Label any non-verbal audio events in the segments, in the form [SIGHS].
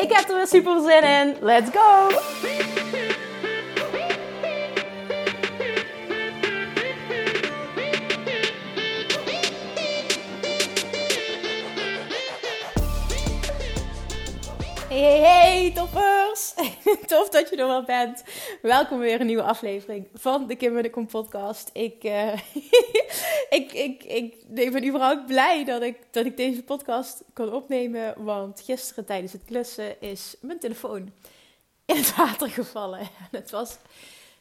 Ik heb er weer super zin in. Let's go! Hey, hey, hey, toppers! [LAUGHS] Tof dat je er wel bent. Welkom weer een nieuwe aflevering van de Kim de Kom podcast. Ik, uh, [LAUGHS] ik, ik, ik, ik ben überhaupt blij dat ik, dat ik deze podcast kan opnemen. Want gisteren tijdens het klussen is mijn telefoon in het water gevallen. En [LAUGHS] het was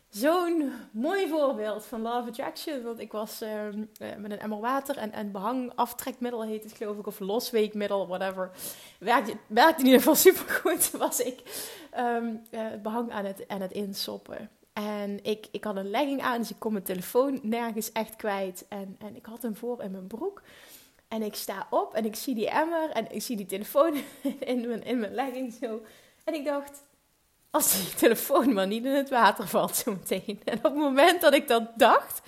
zo'n mooi voorbeeld van Love Attraction. Want ik was uh, met een emmer water en, en behangaftrekmiddel heet het geloof ik. Of losweekmiddel, whatever. Werkte, werkte in ieder geval [LAUGHS] supergoed. Was ik um, behang aan het, aan het insoppen. En ik, ik had een legging aan, dus ik kon mijn telefoon nergens echt kwijt. En, en ik had hem voor in mijn broek. En ik sta op en ik zie die emmer en ik zie die telefoon [LAUGHS] in mijn, in mijn legging zo. En ik dacht, als die telefoon maar niet in het water valt zo meteen. En op het moment dat ik dat dacht,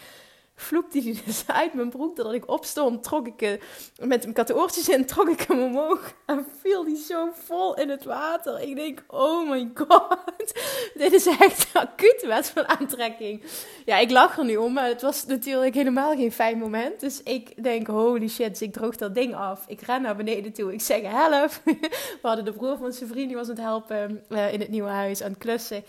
vloepte hij [LAUGHS] dus uit mijn broek. Dat ik opstond, trok ik uh, met de oortjes in, trok ik hem omhoog. En viel die zo vol in het water. Ik denk, oh my god. [LAUGHS] Dit is echt acuut wet van aantrekking. Ja, ik lach er nu om, maar het was natuurlijk helemaal geen fijn moment. Dus ik denk, holy shit, dus ik droog dat ding af. Ik ren naar beneden toe. Ik zeg, help. [LAUGHS] We hadden de broer van zijn vriend, die was aan het helpen uh, in het nieuwe huis, aan het klussen.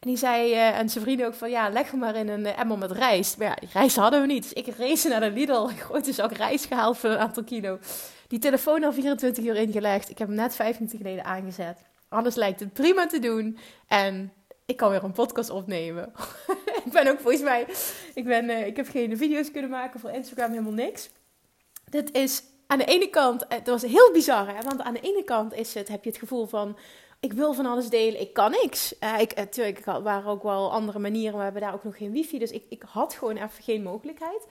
En die zei, uh, en zijn vrienden ook van, ja, leg hem maar in een uh, emmer met rijst. Maar ja, rijst hadden we niet. Dus ik race naar de Lidl, een grote zak rijst gehaald voor een aantal kilo. Die telefoon al 24 uur ingelegd. Ik heb hem net 5 minuten geleden aangezet. Alles lijkt het prima te doen. En ik kan weer een podcast opnemen. [LAUGHS] ik ben ook volgens mij, ik, ben, uh, ik heb geen video's kunnen maken voor Instagram, helemaal niks. Dit is aan de ene kant, het was heel bizar, hè? want aan de ene kant is het, heb je het gevoel van, ik wil van alles delen, ik kan niks. Uh, ik, natuurlijk, er waren ook wel andere manieren, we hebben daar ook nog geen wifi, dus ik, ik had gewoon even geen mogelijkheid.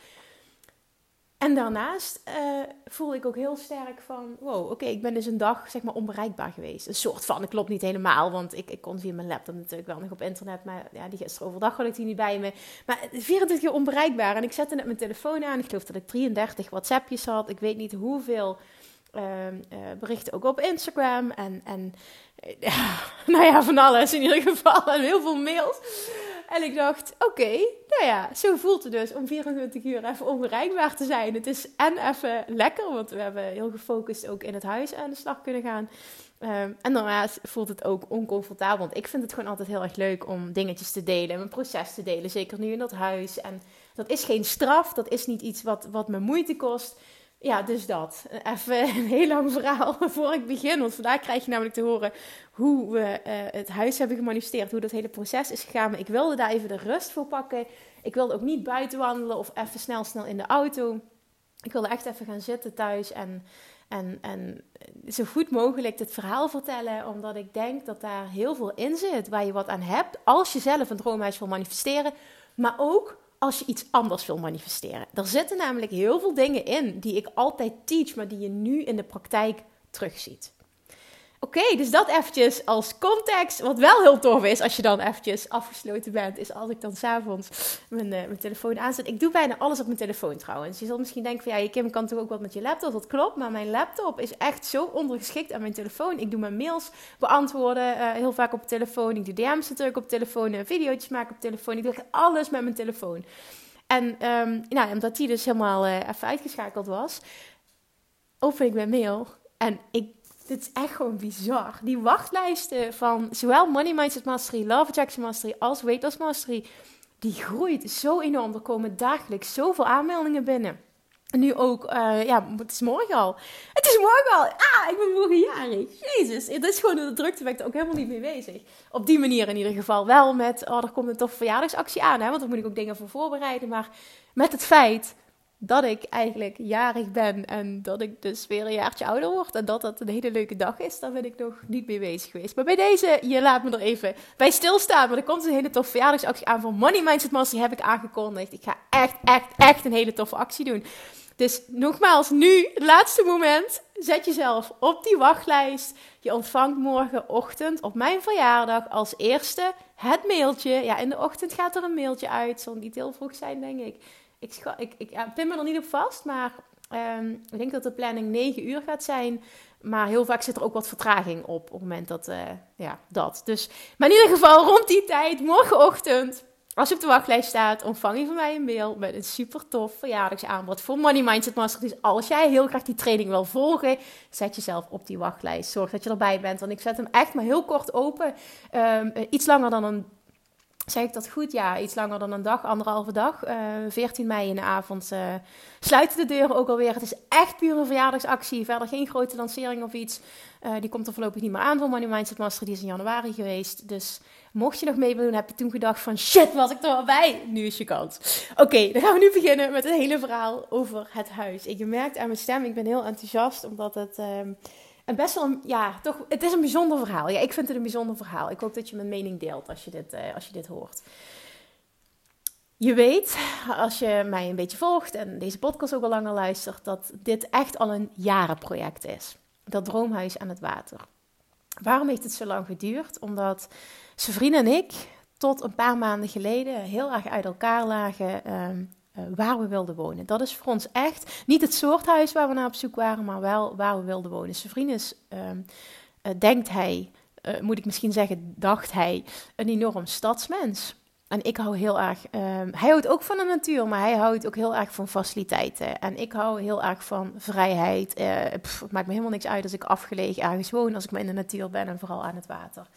En daarnaast uh, voelde ik ook heel sterk van, wow, oké, ik ben dus een dag zeg maar onbereikbaar geweest. Een soort van, dat klopt niet helemaal, want ik, ik kon via mijn laptop natuurlijk wel nog op internet, maar ja, die gisteren overdag had ik die niet bij me. Maar 24 uur onbereikbaar en ik zette net mijn telefoon aan, ik geloof dat ik 33 WhatsAppjes had, ik weet niet hoeveel berichten ook op Instagram en, en [LAUGHS] ja, nou ja, van alles in ieder geval en heel veel mails. En ik dacht, oké, nou ja, zo voelt het dus om 24 uur even onbereikbaar te zijn. Het is en even lekker, want we hebben heel gefocust ook in het huis aan de slag kunnen gaan. Um, en daarnaast voelt het ook oncomfortabel, want ik vind het gewoon altijd heel erg leuk om dingetjes te delen, mijn proces te delen, zeker nu in dat huis. En dat is geen straf, dat is niet iets wat, wat me moeite kost. Ja, dus dat. Even [LAUGHS] een heel lang verhaal [LAUGHS] voor ik begin. Want vandaag krijg je namelijk te horen hoe we uh, het huis hebben gemanifesteerd. Hoe dat hele proces is gegaan. Maar ik wilde daar even de rust voor pakken. Ik wilde ook niet buiten wandelen of even snel, snel in de auto. Ik wilde echt even gaan zitten thuis en, en, en zo goed mogelijk dit verhaal vertellen. Omdat ik denk dat daar heel veel in zit waar je wat aan hebt. Als je zelf een droomhuis wil manifesteren. Maar ook als je iets anders wil manifesteren. Er zitten namelijk heel veel dingen in die ik altijd teach, maar die je nu in de praktijk terugziet. Oké, dus dat eventjes als context. Wat wel heel tof is als je dan eventjes afgesloten bent, is als ik dan s'avonds mijn, uh, mijn telefoon aanzet. Ik doe bijna alles op mijn telefoon trouwens. Je zult misschien denken van ja, Kim kan toch ook wat met je laptop. Dat klopt, maar mijn laptop is echt zo ondergeschikt aan mijn telefoon. Ik doe mijn mails beantwoorden uh, heel vaak op de telefoon. Ik doe DM's natuurlijk op telefoon, uh, maken op telefoon. Ik doe alles met mijn telefoon. En um, nou, omdat die dus helemaal even uitgeschakeld was, open ik mijn mail en ik dit is echt gewoon bizar. Die wachtlijsten van zowel Money Mindset Mastery, Love Attraction Mastery als Weight Loss Mastery, die groeit zo enorm. Er komen dagelijks zoveel aanmeldingen binnen. En nu ook, uh, ja, het is morgen al. Het is morgen al. Ah, ik ben morgen jarig. Jezus, het is gewoon de drukte ben er ook helemaal niet mee bezig. Op die manier in ieder geval. Wel met, oh, er komt een toffe verjaardagsactie aan, hè, want daar moet ik ook dingen voor voorbereiden. Maar met het feit dat ik eigenlijk jarig ben en dat ik dus weer een jaartje ouder word en dat dat een hele leuke dag is, daar ben ik nog niet mee bezig geweest. Maar bij deze, je laat me er even bij stilstaan, maar er komt een hele toffe verjaardagsactie aan van Money Mindset Master, die heb ik aangekondigd. Ik ga echt, echt, echt een hele toffe actie doen. Dus nogmaals, nu, het laatste moment, zet jezelf op die wachtlijst. Je ontvangt morgenochtend op mijn verjaardag als eerste het mailtje. Ja, in de ochtend gaat er een mailtje uit, zal niet heel vroeg zijn, denk ik ik, ik, ik pin me er niet op vast, maar um, ik denk dat de planning 9 uur gaat zijn. Maar heel vaak zit er ook wat vertraging op op het moment dat, uh, ja, dat. Dus, maar in ieder geval rond die tijd, morgenochtend, als je op de wachtlijst staat, ontvang je van mij een mail met een super tof verjaardagsaanbod voor Money Mindset Master. Dus als jij heel graag die training wil volgen, zet jezelf op die wachtlijst. Zorg dat je erbij bent, want ik zet hem echt maar heel kort open. Um, iets langer dan een Zeg ik dat goed? Ja, iets langer dan een dag, anderhalve dag. Uh, eh, 14 mei in de avond uh, sluiten de deuren ook alweer. Het is echt puur een verjaardagsactie. Verder geen grote lancering of iets. Uh, die komt er voorlopig niet meer aan voor Money Mindset Master. Die is in januari geweest. Dus mocht je nog mee willen doen, heb je toen gedacht van... Shit, was ik er al bij? Nu is je kans. Oké, dan gaan we nu beginnen met het hele verhaal over het huis. Ik merkt aan mijn stem, ik ben heel enthousiast. Omdat het... Ehm, en best wel een, ja, toch, het is een bijzonder verhaal. Ja, ik vind het een bijzonder verhaal. Ik hoop dat je mijn mening deelt als je dit, uh, als je dit hoort. Je weet, als je mij een beetje volgt en deze podcast ook al langer luistert, dat dit echt al een jarenproject is. Dat droomhuis aan het water. Waarom heeft het zo lang geduurd? Omdat vrienden en ik tot een paar maanden geleden heel erg uit elkaar lagen. Ehm, eh, waar we wilden wonen. Dat is voor ons echt niet het soort huis waar we naar op zoek waren, maar wel waar we wilden wonen. Zijn is, ehm, eh, denkt hij, uh, moet ik misschien zeggen, dacht hij, een enorm stadsmens. En ik hou heel erg, ehm, hij houdt ook van de natuur, maar hij houdt ook heel erg van faciliteiten. En ik hou heel erg van vrijheid. Het maakt me helemaal niks uit als ik afgelegen ergens woon, als ik maar in de natuur ben en vooral aan het water.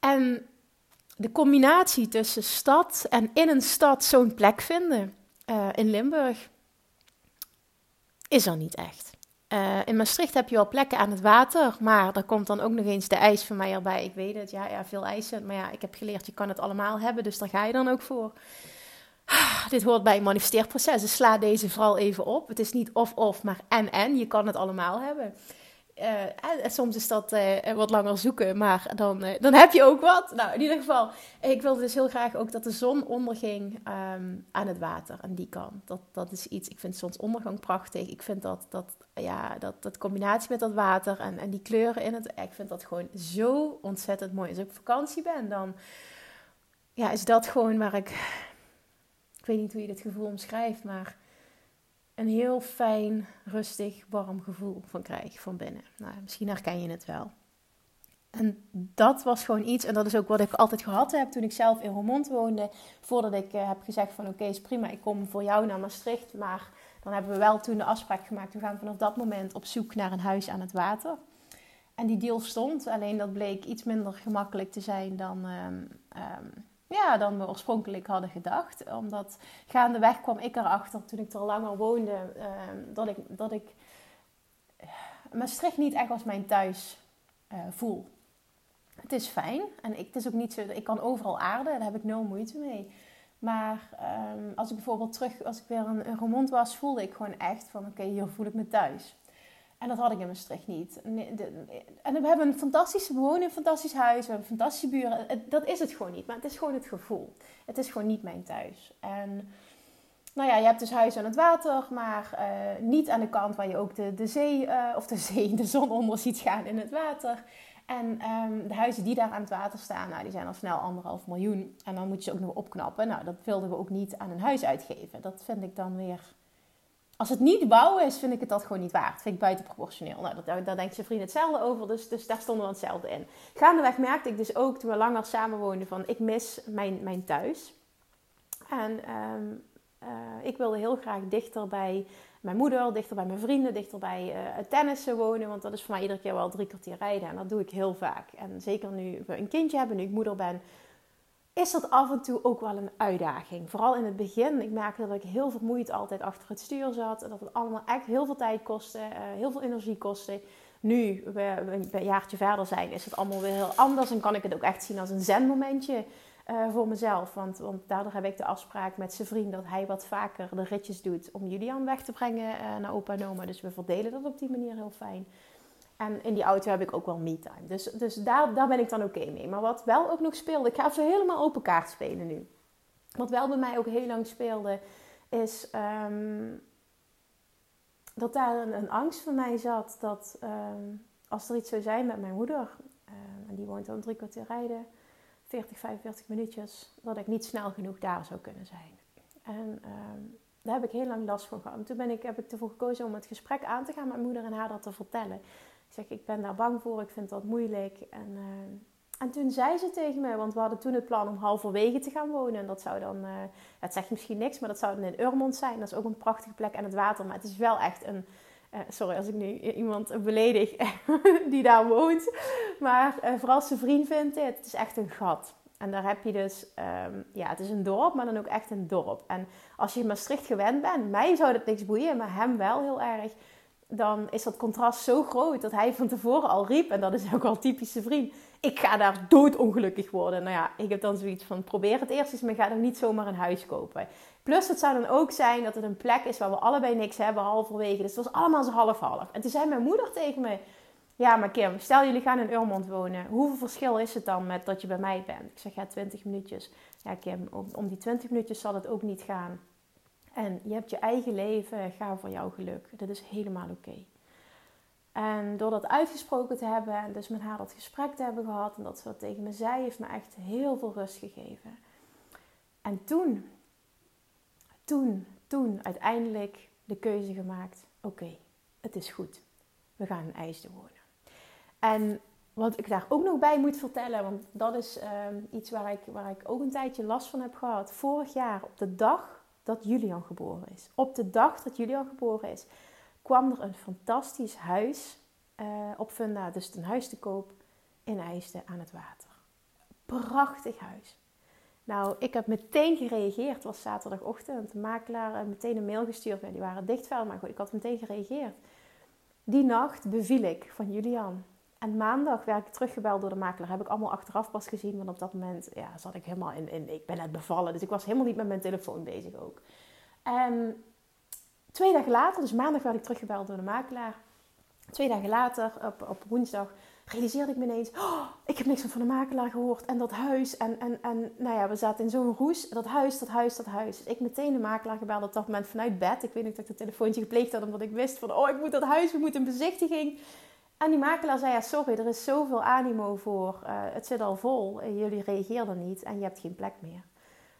En de combinatie tussen stad en in een stad zo'n plek vinden uh, in Limburg is er niet echt. Uh, in Maastricht heb je wel plekken aan het water, maar er komt dan ook nog eens de ijs van mij erbij. Ik weet het, ja, ja, veel ijzen. Maar ja, ik heb geleerd, je kan het allemaal hebben, dus daar ga je dan ook voor. Ah, dit hoort bij een manifesteerproces, dus sla deze vooral even op. Het is niet of-of, maar en-en. Je kan het allemaal hebben. Uh, soms is dat uh, wat langer zoeken, maar dan, dan heb je ook wat. Nou, in ieder geval, ik wilde dus heel graag ook dat de zon onderging um, aan het water, aan die kant. Dat, dat is iets, ik vind zonsondergang prachtig. Ik vind dat, dat, ja, dat, dat combinatie met dat water en, en die kleuren in het, ik vind dat gewoon zo ontzettend mooi. Als ik op vakantie ben, dan ja, is dat gewoon waar ik, ik weet niet hoe je dit gevoel omschrijft, maar een heel fijn, rustig, warm gevoel van krijg van binnen. Nou, misschien herken je het wel. En dat was gewoon iets, en dat is ook wat ik altijd gehad heb toen ik zelf in Roermond woonde. Voordat ik uh, heb gezegd van oké, is prima, ik kom voor jou naar Maastricht. Maar dan hebben we wel toen de afspraak gemaakt, we gaan vanaf dat moment op zoek naar een huis aan het water. En die deal stond, alleen dat bleek iets minder gemakkelijk te zijn dan... Um, um, ja, dan we oorspronkelijk hadden gedacht. Omdat gaandeweg kwam ik erachter, toen ik er langer woonde, ehm, dat ik, dat ik Maastricht niet echt als mijn thuis uh, voel. Het is fijn en ik, het is ook niet zo, ik kan overal aarden, daar heb ik nul moeite mee. Maar um, als ik bijvoorbeeld terug, als ik weer een, een was, voelde ik gewoon echt van oké, hier voel ik me thuis. En dat had ik in Maastricht niet. En we hebben een fantastische woning, een fantastisch huis, we hebben fantastische buren. Dat is het gewoon niet, maar het is gewoon het gevoel. Het is gewoon niet mijn thuis. En nou ja, je hebt dus huis aan het water, maar uh, niet aan de kant waar je ook de, de zee, of de zee, de zon [LAUGHS] onder ziet gaan in het water. En um, de huizen die daar aan het water staan, nou, die zijn al snel anderhalf miljoen. En dan moet je ze ook nog opknappen. Nou, dat wilden we ook niet aan een huis uitgeven. Dat vind ik dan weer als het niet bouwen is, vind ik het dat gewoon niet waard. Vind ik buitenproportioneel. Nou, dat, daar denkt je vriend hetzelfde over, dus, dus daar stonden we hetzelfde in. Gaandeweg merkte ik dus ook, toen we langer samenwoonden, van ik mis mijn, mijn thuis. En um, uh, ik wilde heel graag dichter bij mijn moeder, dichter bij mijn vrienden, dichter bij uh, tennissen wonen. Want dat is voor mij iedere keer wel drie kwartier rijden. En dat doe ik heel vaak. En zeker nu we een kindje hebben, nu ik moeder ben, is dat af en toe ook wel een uitdaging. Vooral in het begin. Ik merkte dat ik heel vermoeid altijd achter het stuur zat. Dat het allemaal echt heel veel tijd kostte, uh, heel veel energie kostte. Nu we, een jaartje verder zijn, is het allemaal weer heel anders. En kan ik het ook echt zien als een zenmomentje. uh, voor mezelf. Want, want daardoor heb ik de afspraak met zijn vriend dat hij wat vaker de ritjes doet om Julian weg te brengen uh, naar opa en oma. Dus we verdelen dat op die manier heel fijn. En in die auto heb ik ook wel me-time. Dus, dus daar, daar ben ik dan oké mee. Maar wat wel ook nog speelde, ik ga even helemaal open kaart spelen nu. Wat wel bij mij ook heel lang speelde, is um, dat daar een, een, angst van mij zat. Dat um, als er iets zou zijn met mijn moeder, um, en die woont dan drie kwartier rijden, 40, 45 minuutjes, dat ik niet snel genoeg daar zou kunnen zijn. En daar heb ik heel lang last van gehad. En toen ben ik, heb ik ervoor gekozen om het gesprek aan te gaan met mijn moeder en haar dat te vertellen. Ik zeg, ik ben daar bang voor, ik vind dat moeilijk. En, uh, en toen zei ze tegen mij, want we hadden toen het plan om halverwege te gaan wonen. En dat zou dan, uh, het zegt misschien niks, maar dat zou dan in Urmond zijn. Dat is ook een prachtige plek aan het water. Maar het is wel echt een, uh, sorry als ik nu iemand beledig [LAUGHS] die daar woont. Maar vooral zijn vriend vindt dit, het is echt een gat. En daar heb je dus, um, ja, het is een dorp, maar dan ook echt een dorp. En als je in Maastricht gewend bent, mij zou dat niks boeien, maar hem wel heel erg dan is dat contrast zo groot dat hij van tevoren al riep, en dat is ook al typische vriend, ik ga daar doodongelukkig worden. Nou ja, ik heb dan zoiets van, probeer het eerst eens, maar ga dan niet zomaar een huis kopen. Plus het zou dan ook zijn dat het een plek is waar we allebei niks hebben, halverwege. Dus het was allemaal zo half-half. En toen zei mijn moeder tegen me, ja maar Kim, stel jullie gaan in Urmond wonen. Hoeveel verschil is het dan met dat je bij mij bent? Ik zeg, ja 20 minuutjes. Ja Kim, om, om die 20 minuutjes zal het ook niet gaan. En je hebt je eigen leven, ga voor jouw geluk. Dat is helemaal oké. En door dat uitgesproken te hebben en dus met haar dat gesprek te hebben gehad en dat ze dat tegen me zei, heeft me echt heel veel rust gegeven. En toen, toen, toen uiteindelijk de keuze gemaakt: oké, het is goed. We gaan in IJsden wonen. En wat ik daar ook nog bij moet vertellen, want dat is ehm, iets waar ik, waar ik ook een tijdje last van heb gehad. Vorig jaar op de dag dat Julian geboren is. Op de dag dat Julian geboren is, kwam er een fantastisch huis uh, op Funda, dus een huis te koop in IJsden aan het water. Prachtig huis. Nou, ik heb meteen gereageerd. Het was zaterdagochtend. De makelaar meteen een mail gestuurd. Ja, die waren dicht maar goed, ik had meteen gereageerd. Die nacht beviel ik van Julian. En maandag werd ik teruggebeld door de makelaar. Heb ik allemaal achteraf pas gezien. Want op dat moment ja, zat ik helemaal in, in... Ik ben net bevallen. Dus ik was helemaal niet met mijn telefoon bezig ook. En twee dagen later, dus maandag werd ik teruggebeld door de makelaar. Twee dagen later, op, op woensdag, realiseerde ik me ineens... Oh, ik heb niks van de makelaar gehoord. En dat huis. En, en, en nou ja, we zaten in zo'n roes. Dat huis, dat huis, dat huis. Dus ik meteen de makelaar gebeld op dat moment vanuit bed. Ik weet niet dat ik het telefoontje gepleegd had. Omdat ik wist van... Oh, ik moet dat huis. We moeten een bezichtiging. En die makelaar zei, ja sorry, er is zoveel animo voor. Uh, het zit al vol. En jullie reageerden niet en je hebt geen plek meer.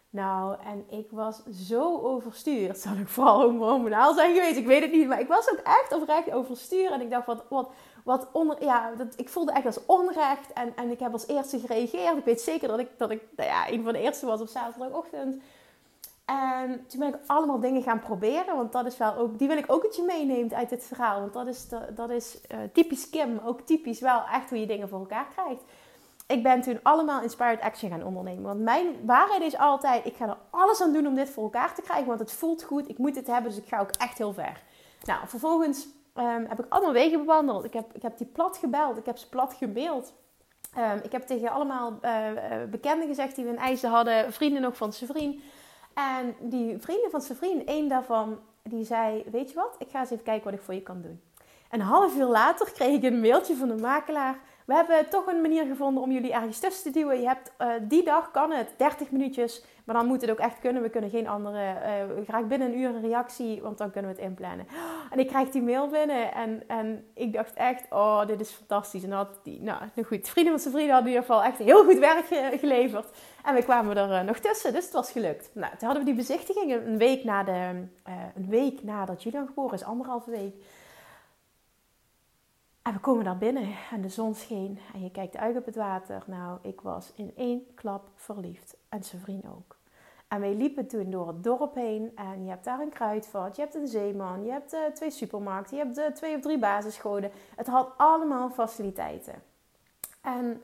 Nou, en ik was zo overstuurd. Zal ik vooral hormonaal zijn geweest? Ik weet het niet. Maar ik was ook echt oprecht overstuurd. En ik dacht, wat, wat, wat onder, ja, dat, ik voelde echt als onrecht. En, en ik heb als eerste gereageerd. Ik weet zeker dat ik, dat ik nou ja, een van de eerste was op zaterdagochtend. En toen ben ik allemaal dingen gaan proberen. Want dat is wel ook, die wil ik ook dat je meeneemt uit dit verhaal. Want dat is, dat is uh, typisch Kim. Ook typisch wel echt hoe je dingen voor elkaar krijgt. Ik ben toen allemaal Inspired Action gaan ondernemen. Want mijn waarheid is altijd: ik ga er alles aan doen om dit voor elkaar te krijgen. Want het voelt goed. Ik moet dit hebben. Dus ik ga ook echt heel ver. Nou, vervolgens um, heb ik allemaal wegen bewandeld. Ik heb, ik heb die plat gebeld. Ik heb ze plat gemaild. Um, ik heb tegen allemaal uh, bekenden gezegd die we een ijzer hadden. Vrienden nog van zijn en die vrienden van zijn vriend, één daarvan, die zei: Weet je wat, ik ga eens even kijken wat ik voor je kan doen. Een half uur later kreeg ik een mailtje van de makelaar. We hebben toch een manier gevonden om jullie ergens tussen te duwen. Je hebt uh, die dag kan het 30 minuutjes, maar dan moet het ook echt kunnen. We kunnen geen andere, uh, graag binnen een uur een reactie, want dan kunnen we het inplannen. En ik krijg die mail binnen en, en ik dacht echt, oh, dit is fantastisch. En had die, nou, nou goed, vrienden van zijn vrienden hadden in ieder geval echt heel goed werk geleverd. En we kwamen er uh, nog tussen, dus het was gelukt. Nou, toen hadden we die bezichtiging een week, na de, een week nadat Julian geboren is, anderhalve week. En we komen daar binnen en de zon scheen en je kijkt uit op het water. Nou, ik was in één klap verliefd. En zijn vriend ook. En wij liepen toen door het dorp heen en je hebt daar een kruidvat, je hebt een zeeman, je hebt uh, twee supermarkten, je hebt uh, twee of drie basisscholen. Het had allemaal faciliteiten. En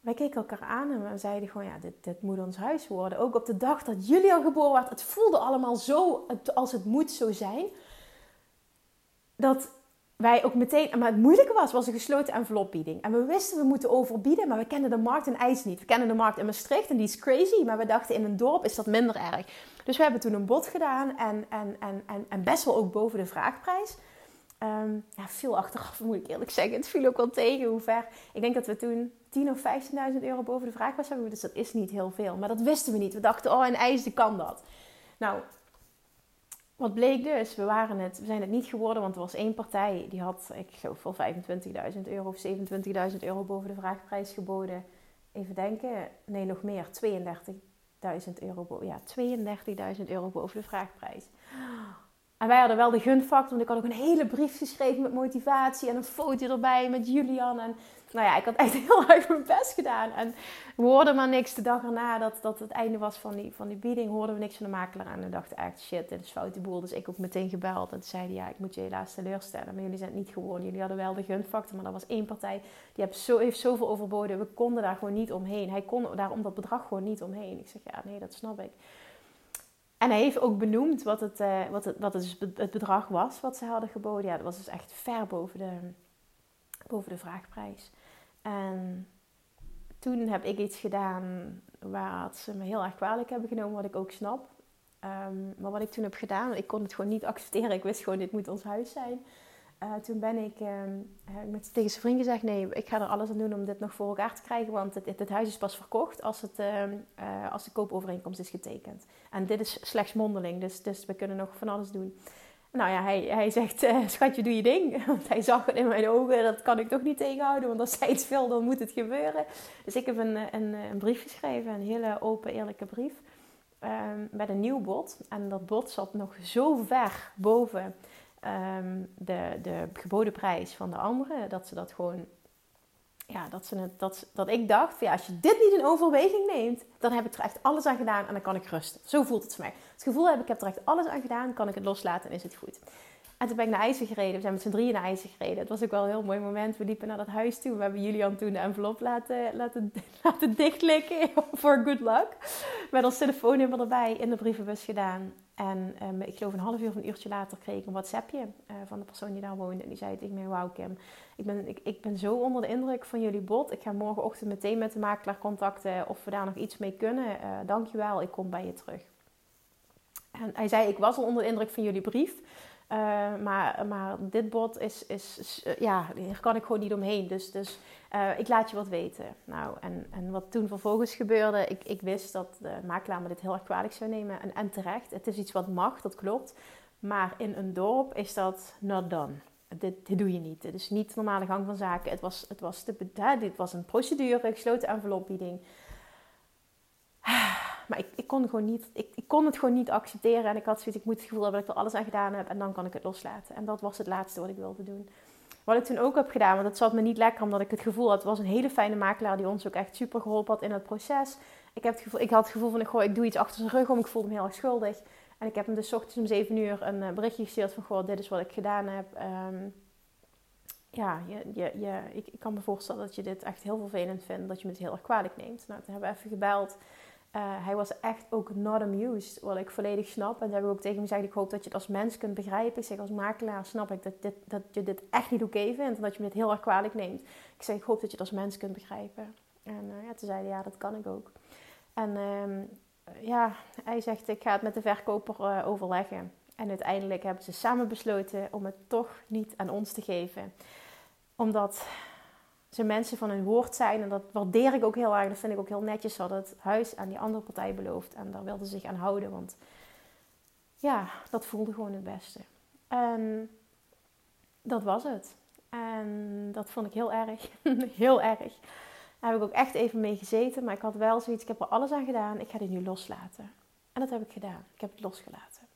wij keken elkaar aan en we zeiden gewoon, ja, dit, dit moet ons huis worden. Ook op de dag dat Julian geboren werd, het voelde allemaal zo als het moet zo zijn. Dat wij ook meteen, maar het moeilijke was, was een gesloten envelopbieding. En we wisten we moeten overbieden, maar we kenden de markt in IJs niet. We kennen de markt in Maastricht en die is crazy, maar we dachten in een dorp is dat minder erg. Dus we hebben toen een bod gedaan en, en, en, en, en best wel ook boven de vraagprijs. Um, ja, veel achteraf moet ik eerlijk zeggen. Het viel ook wel tegen hoe ver. Ik denk dat we toen 10.000 of 15.000 euro boven de vraagprijs hebben. Dus dat is niet heel veel. Maar dat wisten we niet. We dachten, oh, in IJs kan dat. Nou, wat bleek dus, we, waren het, we zijn het niet geworden, want er was één partij die had, ik geloof voor 25.000 euro of 27.000 euro boven de vraagprijs geboden. Even denken, nee nog meer, 32.000 euro, ja, 32.000 euro boven de vraagprijs. En wij hadden wel de gunfactor, want ik had ook een hele brief geschreven met motivatie en een foto erbij met Julian. En nou ja, ik had echt [LAUGHS] heel hard mijn best gedaan. En we hoorden maar niks de dag erna dat, dat het einde was van die, van die bieding. Hoorden we niks van de makelaar. En we dachten echt, shit, dit is foute boel. Dus ik ook meteen gebeld. En zeiden, ja, ik moet je helaas teleurstellen. Maar jullie zijn het niet geworden. Jullie hadden wel de gunfactor. Maar dat was één partij, die heeft, zo, heeft zoveel overboden. We konden daar gewoon niet omheen. Hij kon daar om dat bedrag gewoon niet omheen. Ik zeg, ja, nee, dat snap ik. En hij heeft ook benoemd wat het, uh, wat het, wat het, het bedrag was wat ze hadden geboden. Ja, dat was dus echt ver boven de, boven de vraagprijs. En toen heb ik iets gedaan waar ze me heel erg kwalijk hebben genomen, wat ik ook snap. Um, maar wat ik toen heb gedaan, ik kon het gewoon niet accepteren. Ik wist gewoon, dit moet ons huis zijn. Uh, toen ben ik uh, met, tegen zijn vriend gezegd: nee, ik ga er alles aan doen om dit nog voor elkaar te krijgen. Want het, het, huis is pas verkocht als, het, uh, als de koopovereenkomst is getekend. En dit is slechts mondeling, dus, dus we kunnen nog van alles doen. Nou ja, hij, hij zegt, uh, schatje, doe je ding. [LAUGHS] Want hij zag het in mijn ogen, dat kan ik toch niet tegenhouden. Want als hij iets wil, dan moet het gebeuren. Dus ik heb een, een, een brief geschreven, een hele open, eerlijke brief. Um, met een nieuw bod. En dat bod zat nog zo ver boven um, de, de geboden prijs van de andere. Dat ze dat gewoon ja, dat, ze dat, dat ik dacht, ja, als je dit niet in overweging neemt, dan heb ik er echt alles aan gedaan en dan kan ik rusten. Zo voelt het voor mij. Het gevoel heb ik, heb er echt alles aan gedaan, kan ik het loslaten en is het goed. En toen ben ik naar IJzer gereden. We zijn met z'n drieën naar IJzer gereden. Het was ook wel een heel mooi moment. We liepen naar dat huis toe. We hebben Julian toen de envelop laten, laten, [LAUGHS] laten dichtlikken [LAUGHS] voor good luck. Met ons telefoonnummer erbij in de brievenbus gedaan. En um, ik geloof een half uur of een uurtje later kreeg ik een WhatsAppje uh, van de persoon die daar woonde. En die zei tegen mij, wauw Kim, ik ben, ik, ik ben zo onder de indruk van jullie bod. Ik ga morgenochtend meteen met de makelaar contacten of we daar nog iets mee kunnen. Uh, dankjewel, ik kom bij je terug. En hij zei, ik was al onder de indruk van jullie brief. Uh, maar, maar dit bod is, is, uh, ja, kan ik gewoon niet omheen. Dus, dus uh, ik laat je wat weten. Nou, en, en wat toen vervolgens gebeurde, ik, ik wist dat de makelaar me dit heel erg kwalijk zou nemen. En, en terecht, het is iets wat mag, dat klopt. Maar in een dorp is dat not done. Dit, dit doe je niet. Dit is niet normale gang van zaken. Het was, het was, dit was een procedure, gesloten envelopbieding. Maar ik, ik, kon gewoon niet, ik, ik, kon het gewoon niet accepteren. En ik had zoiets, ik moet het gevoel hebben dat ik er alles aan gedaan heb. En dan kan ik het loslaten. En dat was het laatste wat ik wilde doen. Wat ik toen ook heb gedaan, want dat zat me niet lekker omdat ik het gevoel had. Het was een hele fijne makelaar die ons ook echt super geholpen had in het proces. Ik, heb het gevoel, ik had het gevoel van, goh, ik doe iets achter zijn rug om. Ik voelde me heel erg schuldig. En ik heb hem dus ochtends om 7 uur een eh, berichtje gestuurd van, goh, dit is wat ik gedaan heb. Um, ja, je, je, je, ik, ik, kan me voorstellen dat je dit echt heel vervelend vindt. Dat je me het heel erg kwalijk neemt. Nou, toen hebben we even gebeld. Uh, hij was echt ook not amused, wat ik volledig snap. En ze hebben ook tegen me gezegd, ik hoop dat je het als mens kunt begrijpen. Ik zeg, als makelaar snap ik dat, dit, dat je dit echt niet oké okay vindt en dat je me dit heel erg kwalijk neemt. Ik zeg, ik hoop dat je het als mens kunt begrijpen. En uh, ja, toen zei hij, ja, dat kan ik ook. En uh, ja, hij zegt, ik ga het met de verkoper uh, overleggen. En uiteindelijk hebben ze samen besloten om het toch niet aan ons te geven. Omdat ze mensen van hun woord zijn. En dat waardeer ik ook heel erg. Dat vind ik ook heel netjes. Ze hadden het huis aan die andere partij beloofd. En daar wilden ze zich aan houden. Want ja, dat voelde gewoon het beste. En dat was het. En dat vond ik heel erg. [LAUGHS] heel erg. Daar heb ik ook echt even mee gezeten. Maar ik had wel zoiets. Ik heb er alles aan gedaan. Ik ga dit nu loslaten. En dat heb ik gedaan. Ik heb het losgelaten.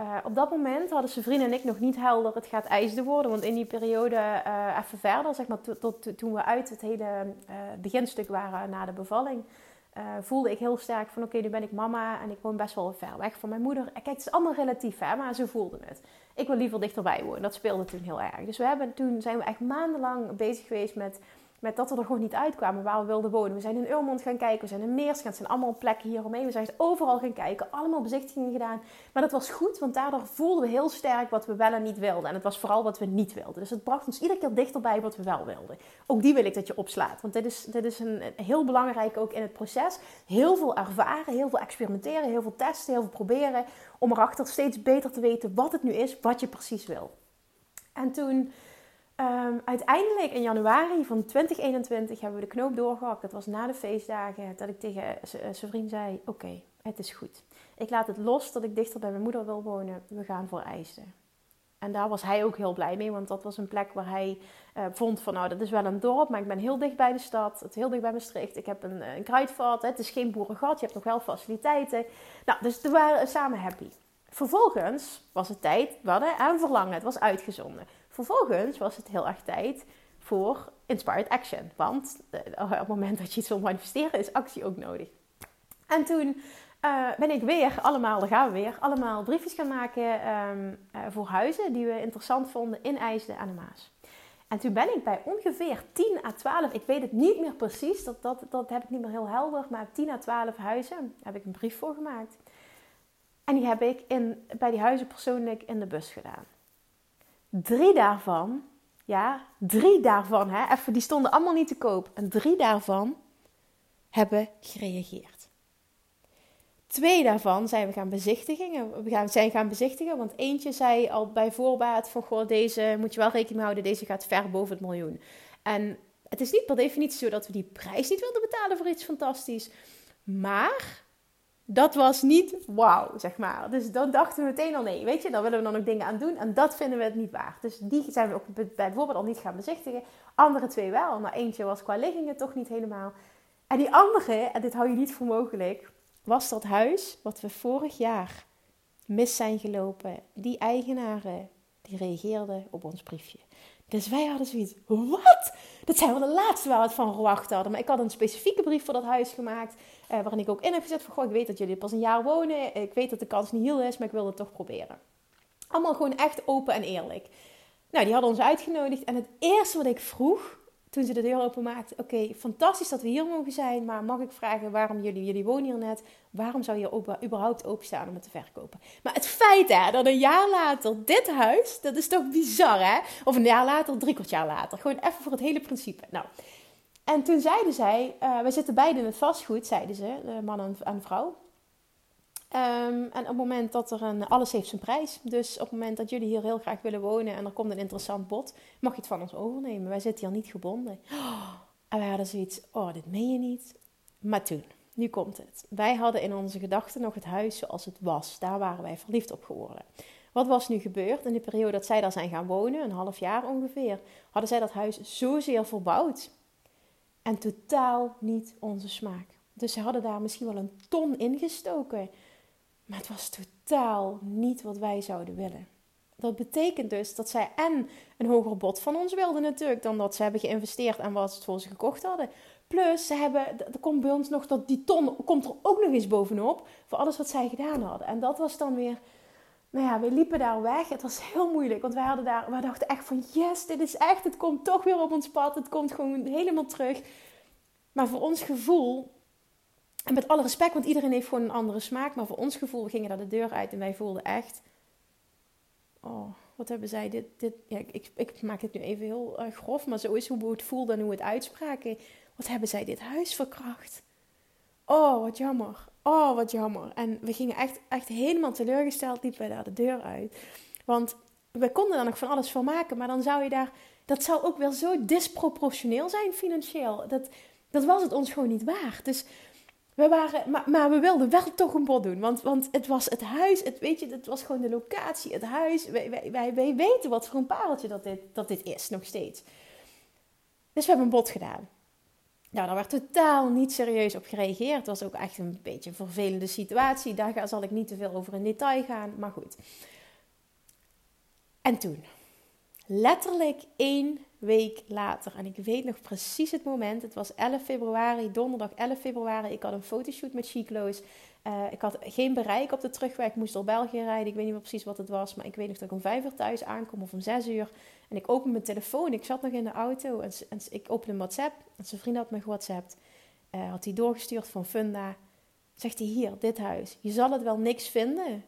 Uh, op dat moment hadden zijn vrienden en ik nog niet helder het gaat ijsde worden. Want in die periode, uh, even verder, zeg maar, tot, toen we uit het hele uh, beginstuk waren na de bevalling, voelde ik heel sterk van oké, nu ben ik mama en ik woon best wel ver weg van mijn moeder. Kijk, het is allemaal relatief, hè, maar ze voelde het. Ik wil liever dichterbij wonen. Dat speelde toen heel erg. Dus we hebben, toen zijn we echt maandenlang bezig geweest met met dat we er gewoon niet uitkwamen waar we wilden wonen. We zijn in Urmond gaan kijken, we zijn in Meerschans, het zijn allemaal plekken hieromheen. We zijn overal gaan kijken, allemaal bezichtigingen gedaan. Maar dat was goed, want daardoor voelden we heel sterk wat we wel en niet wilden. En het was vooral wat we niet wilden. Dus het bracht ons iedere keer dichterbij wat we wel wilden. Ook die wil ik dat je opslaat, want dit is, dit is een, heel belangrijk ook in het proces. Heel veel ervaren, heel veel experimenteren, heel veel testen, heel veel proberen. Om erachter steeds beter te weten wat het nu is, wat je precies wil. En toen Um, uiteindelijk in januari van 2021 hebben we de knoop doorgehakt. Dat was na de feestdagen dat ik tegen zijn vriend zei: Oké, het is goed. Ik laat het los dat ik dichter bij mijn moeder wil wonen. We gaan voor IJsden. En daar was hij ook heel blij mee, want dat was een plek waar hij uh, vond van nou, dat is wel een dorp, maar ik ben heel dicht bij de stad, het heel dicht bij Maastricht. Ik heb een, een kruidvat, het is geen boerengat, je hebt nog wel faciliteiten. Nou, dus we waren samen happy. Vervolgens was het tijd, we hadden aan verlangen, het was uitgezonden. Vervolgens was het heel erg tijd voor inspired action. Want eh, op het moment dat je iets wil manifesteren, is actie ook nodig. En toen uh, ben ik weer allemaal, daar gaan we weer, allemaal briefjes gaan maken ehm, eh, voor huizen die we interessant vonden in IJsden aan de Maas. En toen ben ik bij ongeveer 10 à 12, ik weet het niet meer precies, dat, dat, dat heb ik niet meer heel helder, maar 10 à 12 huizen heb ik een brief voor gemaakt. En die heb ik in, bij die huizen persoonlijk in de bus gedaan. Drie daarvan, ja, drie daarvan, hè, even, die stonden allemaal niet te koop. En drie daarvan hebben gereageerd. Twee daarvan zijn we gaan bezichtigen. We zijn gaan bezichtigen, want eentje zei al bij voorbaat van, goh, deze moet je wel rekening houden, deze gaat ver boven het miljoen. En het is niet per definitie zo dat we die prijs niet wilden betalen voor iets fantastisch. Maar dat was niet wauw, zeg maar. Dus dan dachten we meteen al nee, weet je, dan willen we dan ook dingen aan doen en dat vinden we het niet waard. Dus die zijn we ook bijvoorbeeld al niet gaan bezichtigen. Andere twee wel, maar eentje was qua liggingen toch niet helemaal. En die andere, en dit hou je niet voor mogelijk, was dat huis wat we vorig jaar mis zijn gelopen. Die eigenaren, die reageerden op ons briefje. Dus wij hadden zoiets, wat? Dat zijn wel de laatste waar we het van verwacht hadden. Maar ik had een specifieke brief voor dat huis gemaakt. Uh, waarin ik ook in heb gezet van, goh, ik weet dat jullie pas een jaar wonen. Ik weet dat de kans niet heel is, maar ik wil het toch proberen. Allemaal gewoon echt open en eerlijk. Nou, die hadden ons uitgenodigd. En het eerste wat ik vroeg, toen ze de deur openmaakte. Oké, fantastisch dat we hier mogen zijn, maar mag ik vragen waarom jullie, jullie wonen hier net, waarom zou je überhaupt openstaan om het te verkopen? Maar het feit hè, dat een jaar later dit huis, dat is toch bizar hè? Of een jaar later, drie kwart jaar later. Gewoon even voor het hele principe. Nou, en toen zeiden zij, uh, we zitten beiden in het vastgoed, zeiden ze, man en vrouw. Ehm, en op het moment dat er een. Alles heeft zijn prijs. Dus op het moment dat jullie hier heel graag willen wonen en er komt een interessant bod, mag je het van ons overnemen. Wij zitten hier niet gebonden. [GASPS] en wij hadden zoiets. Oh, dit meen je niet. Maar toen, nu komt het. Wij hadden in onze gedachten nog het huis zoals het was. Daar waren wij verliefd op geworden. Wat was nu gebeurd in de periode dat zij daar zijn gaan wonen, een half jaar ongeveer? Hadden zij dat huis zozeer verbouwd en totaal niet onze smaak. Dus ze hadden daar misschien wel een ton ingestoken. Maar het was totaal niet wat wij zouden willen. Dat betekent dus dat zij en een hoger bod van ons wilden natuurlijk dan dat ze hebben geïnvesteerd en wat ze het voor ze gekocht hadden. Plus, ze hebben, er komt bij ons nog dat die ton komt er ook nog eens bovenop voor alles wat zij gedaan hadden. En dat was dan weer, nou ja, we liepen daar weg. Het was heel moeilijk, want wij hadden daar, wij dachten echt van yes, dit is echt, het komt toch weer op ons pad, het komt gewoon helemaal terug. Maar voor ons gevoel en met alle respect, want iedereen heeft gewoon een andere smaak. Maar voor ons gevoel, we gingen daar de deur uit en wij voelden echt... Oh, wat hebben zij dit... dit ja, ik, ik maak het nu even heel uh, grof, maar zo is hoe we het voelden en hoe we het uitspraken. Wat hebben zij dit huis verkracht? Oh, wat jammer. Oh, wat jammer. En we gingen echt, echt helemaal teleurgesteld, liepen wij daar de deur uit. Want we konden daar nog van alles van maken, maar dan zou je daar... Dat zou ook wel zo disproportioneel zijn financieel. Dat, dat was het ons gewoon niet waard. Dus we waren, maar, maar, we wilden wel toch een bod doen. Want, want het was het huis, het, weet je, het was gewoon de locatie, het huis. Wij, wij, wij, weten wat voor een pareltje dat dit, dat dit is, nog steeds. Dus we hebben een bod gedaan. Nou, daar werd totaal niet serieus op gereageerd. Het was ook echt een beetje een vervelende situatie. Daar zal ik niet te veel over in detail gaan, maar goed. En toen, letterlijk één week later. En ik weet nog precies het moment. Het was 11 februari, donderdag 11 februari. Ik had een fotoshoot met Chiclo's. Uh, ik had geen bereik op de terugweg. Ik moest door België rijden. Ik weet niet meer precies wat het was. Maar ik weet nog dat ik om vijf uur thuis aankom of om zes uur. En ik open mijn telefoon. Ik zat nog in de auto. En, en ik open een WhatsApp. En zijn vriend had me gewhatsappt. Uh, had hij doorgestuurd van Funda. Zegt hij hier, dit huis. Je zal het wel niks vinden.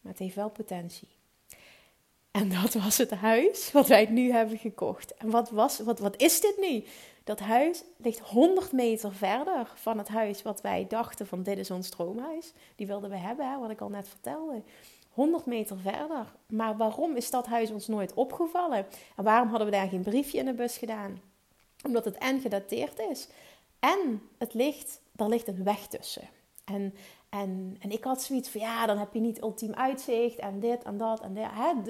Maar het heeft wel potentie. En dat was het huis wat wij nu hebben gekocht. En wat, was, wat, wat is dit nu? Dat huis ligt 100 meter verder van het huis wat wij dachten van dit is ons stroomhuis. Die wilden we hebben, wat ik al net vertelde. 100 meter verder. Maar waarom is dat huis ons nooit opgevallen? En waarom hadden we daar geen briefje in de bus gedaan? Omdat het en gedateerd is. En het ligt, er ligt een weg tussen. En, en, en ik had zoiets van, ja, dan heb je niet ultiem uitzicht en dit en dat en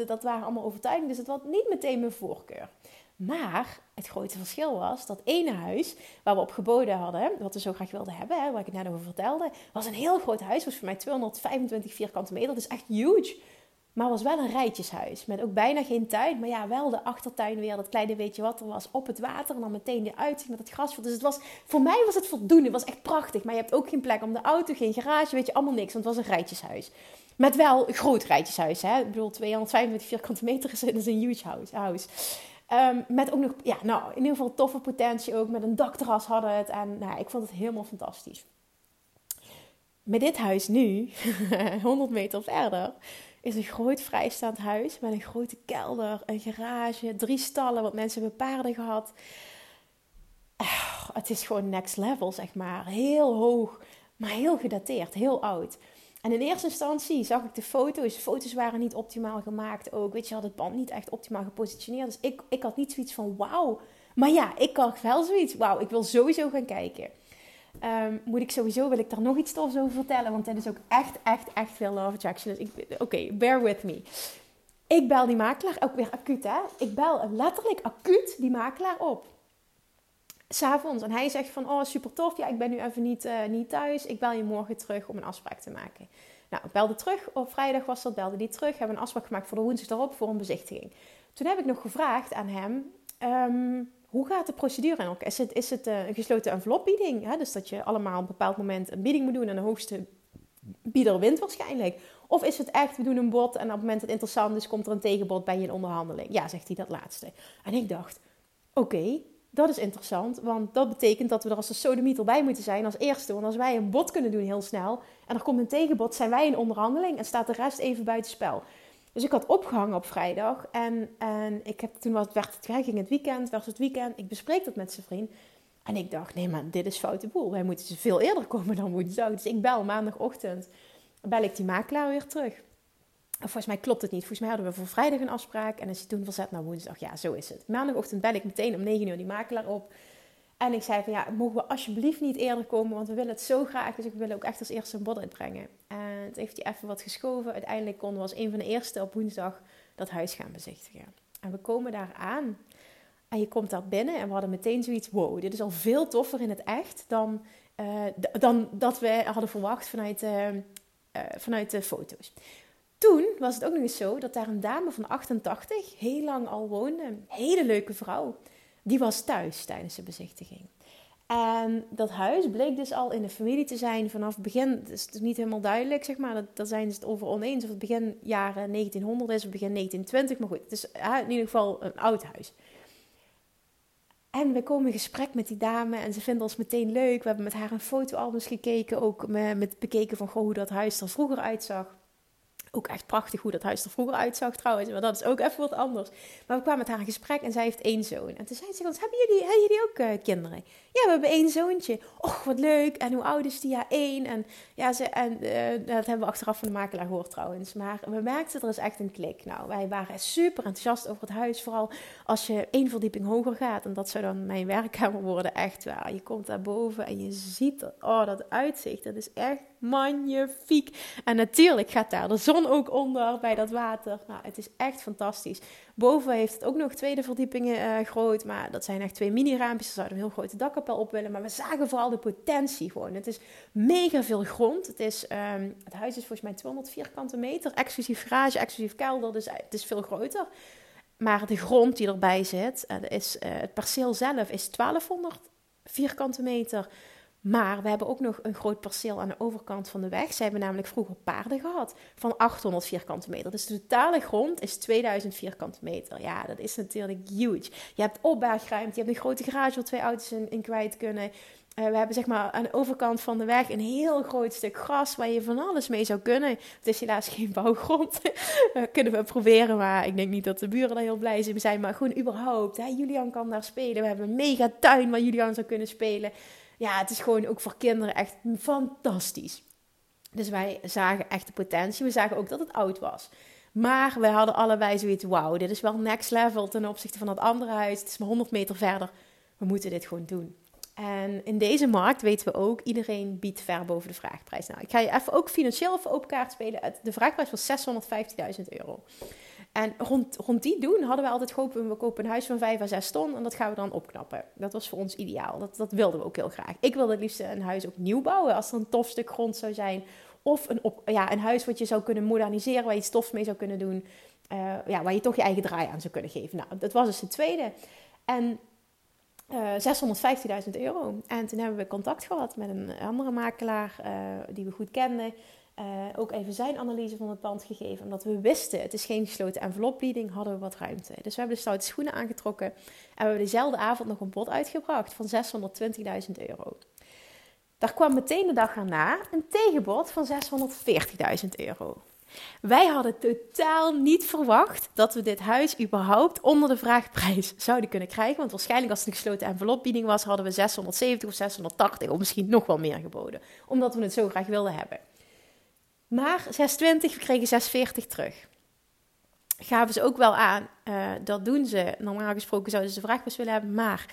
dat. Waren allemaal overtuigingen, dus het was niet meteen mijn voorkeur. Maar het grote verschil was dat ene huis waar we op geboden hadden, wat we zo graag wilden hebben, hè, waar ik het net over vertelde, was een heel groot huis. was voor mij 225 vierkante meter. Dat is echt huge. Maar was wel een rijtjeshuis. Met ook bijna geen tuin. Maar ja, wel de achtertuin weer. Dat kleine beetje wat er was op het water. En dan meteen de uitzicht met het grasveld. Dus het was, voor mij was het voldoende. Het was echt prachtig. Maar je hebt ook geen plek om de auto, geen garage. Weet je, allemaal niks. Want het was een rijtjeshuis. Met wel een groot rijtjeshuis. Hè? Ik bedoel, 225 vierkante meter is, is een huge house. Ehm, met ook nog, ja, nou, in ieder geval toffe potentie ook. Met een dakterras hadden het. En nou, ik vond het helemaal fantastisch. Met dit huis nu, [LAUGHS] 100 meter verder, is een groot vrijstaand huis. Met een grote kelder, een garage, drie stallen, wat mensen hebben paarden gehad. Oh, het is gewoon next level, zeg maar. Heel hoog, maar heel gedateerd, heel oud. En in eerste instantie zag ik de foto's. De foto's waren niet optimaal gemaakt ook. Weet je, had het band niet echt optimaal gepositioneerd. Dus ik, ik had niet zoiets van wauw. Maar ja, ik had wel zoiets. Wauw, ik wil sowieso gaan kijken. Um, moet ik sowieso, wil ik daar nog iets tofs over vertellen. Want dit is ook echt, echt, echt veel love attraction. Dus oké, bear with me. Ik bel die makelaar, ook weer acuut hè. Ik bel letterlijk acuut die makelaar op. S'avonds. En hij zegt van, oh super tof. Ja, ik ben nu even niet, uh, niet thuis. Ik bel je morgen terug om een afspraak te maken. Nou, ik belde terug. Op vrijdag was dat, belde die terug. Hebben een afspraak gemaakt voor de woensdag erop voor een bezichtiging. Toen heb ik nog gevraagd aan hem... Um, hoe gaat de procedure in elkaar? Is het, is het eh, een gesloten envelopbieding? Hè? Dus dat je allemaal op een bepaald moment een bieding moet doen en de hoogste bieder wint waarschijnlijk. Of is het echt, we doen een bod en op het moment dat het interessant is, komt er een tegenbod, bij je in onderhandeling. Ja, zegt hij dat laatste. En ik dacht, oké, dat is interessant, want dat betekent dat we er als de sodemieter bij moeten zijn als eerste. Want als wij een bod kunnen doen heel snel en er komt een tegenbod, zijn wij in onderhandeling en staat de rest even buiten spel. Dus ik had opgehangen op vrijdag en, en ik heb, toen was, werd het, ging het weekend, was het weekend, ik bespreek dat met zijn vriend. En ik dacht, nee maar dit is foute boel, wij moeten ze veel eerder komen dan woensdag. Dus ik bel maandagochtend, bel ik die makelaar weer terug. Volgens mij klopt het niet. Volgens mij hadden we voor vrijdag een afspraak. En is hij toen verzet naar woensdag. Ja, zo is het. Maandagochtend bel ik meteen om 9 uur die makelaar op. En ik zei van ja, mogen we alsjeblieft niet eerder komen, want we willen het zo graag. Dus ik wil ook echt als eerste een bod uitbrengen. En het heeft hij even wat geschoven. Uiteindelijk konden we als een van de eerste op woensdag dat huis gaan bezichtigen. En we komen daar aan. En je komt daar binnen en we hadden meteen zoiets, wow, dit is al veel toffer in het echt dan, uh, dan dat we hadden verwacht vanuit, uh, uh, vanuit de foto's. Toen was het ook nog eens zo dat daar een dame van 88 heel lang al woonde. Hele leuke vrouw die was thuis tijdens de bezichtiging. En dat huis bleek dus al in de familie te zijn vanaf begin. Het is niet helemaal duidelijk, zeg maar. Daar zijn ze het over oneens of het begin jaren 1900 is of begin 1920. Maar goed, het is in ieder geval een oud huis. En we komen in gesprek met die dame en ze vindt ons meteen leuk. We hebben met haar een fotoalbums gekeken, ook met bekeken van goh, hoe dat huis er vroeger uitzag. Ook echt prachtig hoe dat huis er vroeger uitzag trouwens. Maar dat is ook even wat anders. Maar we kwamen met haar in gesprek en zij heeft één zoon. En toen zei ze ons, hebben jullie, hebben jullie ook uh, kinderen? Ja, we hebben één zoontje. Och, wat leuk. En hoe oud is die? Ja, één. En, ja, ze, en uh, dat hebben we achteraf van de makelaar gehoord trouwens. Maar we merkten, er is echt een klik. Nou, wij waren super enthousiast over het huis. Vooral als je één verdieping hoger gaat. En dat zou dan mijn [LAUGHS] werkkamer worden. Echt waar. Je komt daar boven en je ziet, oh, dat uitzicht. Dat is echt magnifiek. En natuurlijk gaat daar de zon ook onder bij dat water. Nou, het is echt fantastisch. Boven heeft het ook nog tweede verdiepingen uh, groot. Maar dat zijn echt twee mini-raampjes. Daar zouden een heel grote dakkapel op willen. Maar we zagen vooral de potentie gewoon. Het is mega veel grond. Het, is, um, het huis is volgens mij 200 vierkante meter. Exclusief garage, exclusief kelder. Dus het is veel groter. Maar de grond die erbij zit, uh, is, het perceel zelf is 1200 vierkante meter. Maar we hebben ook nog een groot perceel aan de overkant van de weg. Ze hebben namelijk vroeger paarden gehad van 800 vierkante meter. Dus de totale grond is 2000 vierkante meter. Ja, dat is natuurlijk huge. Je hebt opbergruimte, je hebt een grote garage waar twee auto's in, in kwijt kunnen. Uh, we hebben zeg maar aan de overkant van de weg een heel groot stuk gras waar je van alles mee zou kunnen. Het is helaas geen [LAUGHS] bouwgrond. [LAUGHS] kunnen we proberen, maar ik denk niet dat de buren daar heel blij zijn. Maar gewoon überhaupt, Julian kan daar spelen. We hebben een mega tuin waar Julian zou kunnen spelen. Ja, het is gewoon ook voor kinderen echt fantastisch. Dus wij zagen echt de potentie. We zagen ook dat het oud was. Maar we hadden allebei zoiets, wauw, dit is wel next level ten opzichte van dat andere huis. Het is maar 100 meter verder. We moeten dit gewoon doen. En in deze markt weten we ook, iedereen biedt ver boven de vraagprijs. Nou, ik ga je even ook financieel even open kaart spelen. De vraagprijs was 650.000 euro. En rond, rond die doen hadden we altijd gehoopt, we kopen een huis van 5 à 6 ton en dat gaan we dan opknappen. Dat was voor ons ideaal. Dat, dat wilden we ook heel graag. Ik wilde het liefst een huis ook nieuw bouwen als er een tof stuk grond zou zijn. Of een, ja, een huis wat je zou kunnen moderniseren, waar je stof mee zou kunnen doen. Uh, ja, waar je toch je eigen draai aan zou kunnen geven. Nou, dat was dus de tweede. En 650.000 eh, euro. En toen hebben we contact gehad met een andere makelaar uh, die we goed kenden. Uh, ook even zijn analyse van het pand gegeven. Omdat we wisten, het is geen gesloten envelopbieding, hadden we wat ruimte. Dus we hebben de stoute schoenen aangetrokken. En we hebben dezelfde avond nog een bod uitgebracht van 620.000 euro. Daar kwam meteen de dag erna een tegenbod van 640.000 euro. Wij hadden totaal niet verwacht dat we dit huis überhaupt onder de vraagprijs [LAUGHS] zouden kunnen krijgen. Want waarschijnlijk als het een gesloten envelopbieding was, hadden we 670 of 680 of misschien nog wel meer geboden. Omdat we het zo graag wilden hebben. Maar 620, we kregen 640 terug. Gaven ze ook wel aan, uh, dat doen ze. Normaal gesproken zouden ze de vraagprijs willen hebben. Maar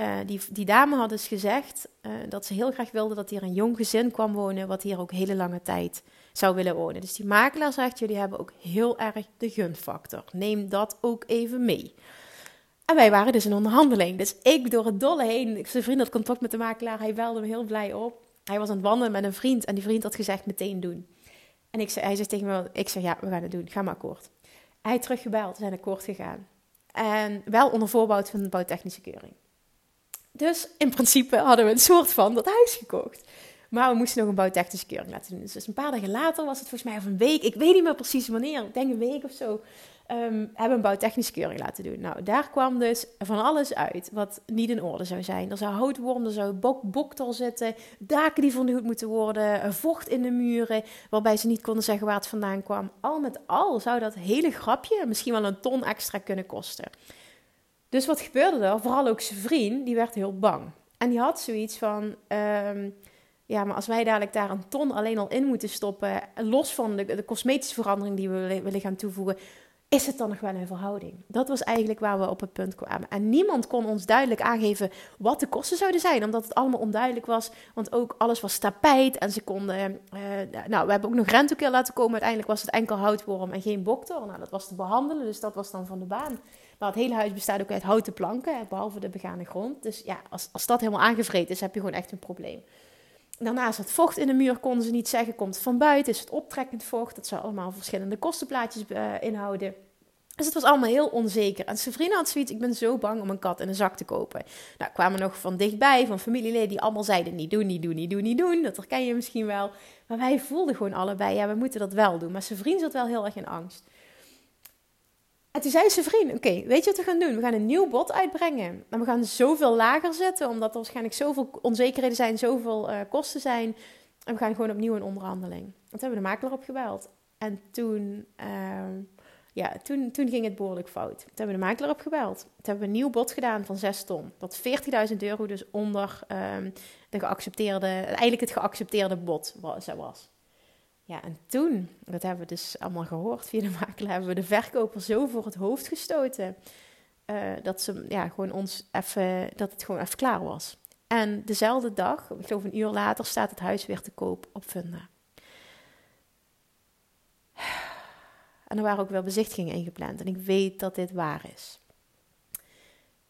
uh, die, die dame had dus gezegd uh, dat ze heel graag wilde dat hier een jong gezin kwam wonen. Wat hier ook hele lange tijd zou willen wonen. Dus die makelaar zegt, jullie hebben ook heel erg de gunfactor. Neem dat ook even mee. En wij waren dus in onderhandeling. Dus ik door het dolle heen. Zijn vriend had contact met de makelaar. Hij belde me heel blij op. Hij was aan het wandelen met een vriend. En die vriend had gezegd meteen doen. En ik hij zegt tegen me, ik zeg ja, we gaan het doen. Ga maar akkoord. Hij teruggebeld, we zijn akkoord gegaan. En wel onder voorbouw van de bouwtechnische keuring. Dus in principe hadden we een soort van dat huis gekocht. Maar we moesten nog een bouwtechnische keuring laten doen. Dus een paar dagen later was het volgens mij of een week. Ik weet niet meer precies wanneer. Ik denk een week of zo. Um, hebben een bouwtechnische keuring laten doen. Nou, daar kwam dus van alles uit wat niet in orde zou zijn. Er zou houtworm, er zou bok, boktel zitten, daken die vernieuwd moeten worden, vocht in de muren, waarbij ze niet konden zeggen waar het vandaan kwam. Al met al zou dat hele grapje misschien wel een ton extra kunnen kosten. Dus wat gebeurde er? Vooral ook zijn vriend, die werd heel bang. En die had zoiets van... Um, ja, maar als wij dadelijk daar een ton alleen al in moeten stoppen, los van de, de cosmetische verandering die we willen gaan toevoegen, is het dan nog wel een verhouding? Dat was eigenlijk waar we op het punt kwamen. En niemand kon ons duidelijk aangeven wat de kosten zouden zijn, omdat het allemaal onduidelijk was. Want ook alles was tapijt en ze konden. Uh, nou, we hebben ook nog rentokeer laten komen. Uiteindelijk was het enkel houtworm en geen boktor. Nou, dat was te behandelen, dus dat was dan van de baan. Maar het hele huis bestaat ook uit houten planken, behalve de begane grond. Dus ja, als, als dat helemaal aangevreten is, heb je gewoon echt een probleem. Daarnaast het vocht in de muur konden ze niet zeggen, komt van buiten, is het optrekkend vocht. Dat zou allemaal verschillende kostenplaatjes uh, inhouden. Dus het was allemaal heel onzeker. En vrienden had zoiets, ik ben zo bang om een kat in een zak te kopen. Nou, kwamen nog van dichtbij, van familieleden die allemaal zeiden, niet doen, niet doen, niet doen, niet doen. Dat herken je misschien wel. Maar wij voelden gewoon allebei, ja, we moeten dat wel doen. Maar vriend zat wel heel erg in angst. En toen zei zijn vriend, oké, weet je wat we gaan doen? We gaan een nieuw bod uitbrengen. En we gaan zoveel lager zetten, omdat er waarschijnlijk zoveel onzekerheden zijn, zoveel uh, kosten zijn. En we gaan gewoon opnieuw een onderhandeling. En toen hebben we de makelaar opgebeld. En toen, uh, ja, toen, toen ging het behoorlijk fout. Toen hebben we de makelaar opgebeld. Toen hebben we een nieuw bod gedaan van 6 ton. Dat 40.000 euro dus onder um, de geaccepteerde, eigenlijk het geaccepteerde bod was. Ja, en toen, dat hebben we dus allemaal gehoord via de [LAUGHS] makelaar, hebben we de verkoper zo voor het hoofd gestoten. Uh, dat ze ja, gewoon ons even, dat het gewoon even klaar was. En dezelfde dag, ik geloof een uur later, staat het huis weer te koop op Funda. [SIGHS] En er waren ook wel bezichtigingen ingepland. En ik weet dat dit waar is.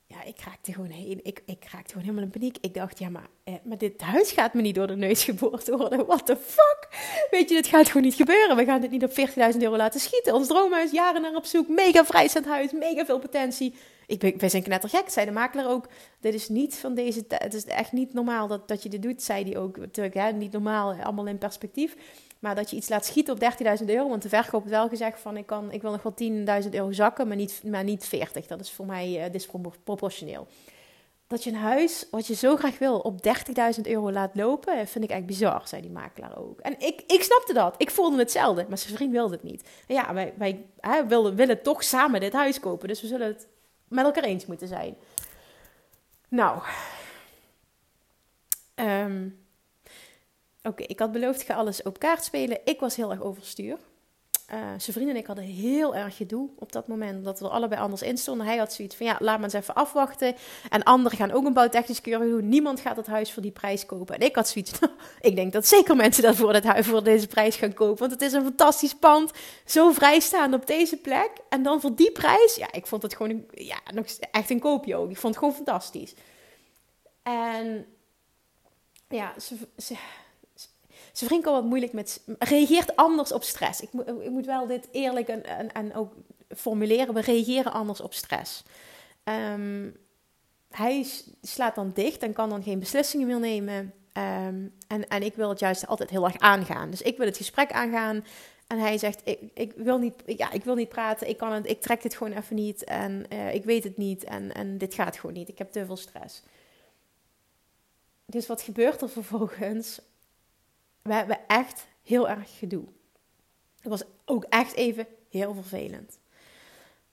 Ja, ik raakte gewoon heen. Ik, ik raakte gewoon helemaal in paniek. Ik dacht, ja, maar, eh, maar dit huis gaat me niet door de neus geboord worden. What the fuck? Weet je, dit gaat gewoon niet gebeuren. We gaan dit niet op 40.000 euro laten schieten. Ons droomhuis, jaren naar op zoek. Mega vrijstaand huis, mega veel potentie. Ik ben, wij zijn knettergek, zei de makelaar ook. Dit is niet van deze. Het is echt niet normaal dat, dat je dit doet, zei hij ook. Natuurlijk, hè, niet normaal, allemaal in perspectief. Maar dat je iets laat schieten op 13.000 euro. Want de verkoop heeft wel gezegd van ik, kan, ik wil nog wel 10.000 euro zakken, maar niet, maar niet 40. Dat is voor mij uh, disproportioneel. Dat je een huis wat je zo graag wil op 30.000 euro laat lopen, vind ik echt bizar, zei die makelaar ook. En ik, ik snapte dat. Ik voelde hetzelfde, maar zijn vriend wilde het niet. Ja, wij, wij hè, willen, willen toch samen dit huis kopen. Dus we zullen het met elkaar eens moeten zijn. Nou. Um, Oké, ik had beloofd, ga alles op kaart spelen. Ik was heel erg overstuur. Uh, zijn vrienden en ik hadden heel erg gedoe op dat moment. Dat we er allebei anders in stonden. Hij had zoiets van, ja, laat maar eens even afwachten. En anderen gaan ook een bouwtechnisch keuring doen. Niemand gaat het huis voor die prijs kopen. En ik had zoiets [LAUGHS] ik denk dat zeker mensen dat voor, het huis, voor deze prijs gaan kopen. Want het is een fantastisch pand. Zo vrijstaan op deze plek. En dan voor die prijs, ja, ik vond het gewoon ja, echt een koopje ook. Ik vond het gewoon fantastisch. En ja, ze ze vriend wat moeilijk met. reageert anders op stress. Ik, moet, ik moet wel dit eerlijk en, en, ook formuleren. We reageren anders op stress. Um, hij slaat dan dicht en kan dan geen beslissingen meer nemen. Um, en, en ik wil het juist altijd heel erg aangaan. Dus ik wil het gesprek aangaan. En hij zegt: ik, ik, wil, niet, ja, ik wil niet praten, ik, kan het, ik trek dit gewoon even niet. En uh, ik weet het niet. En, en dit gaat gewoon niet. Ik heb te veel stress. Dus wat gebeurt er vervolgens? We hebben echt heel erg gedoe. Het was ook echt even heel vervelend.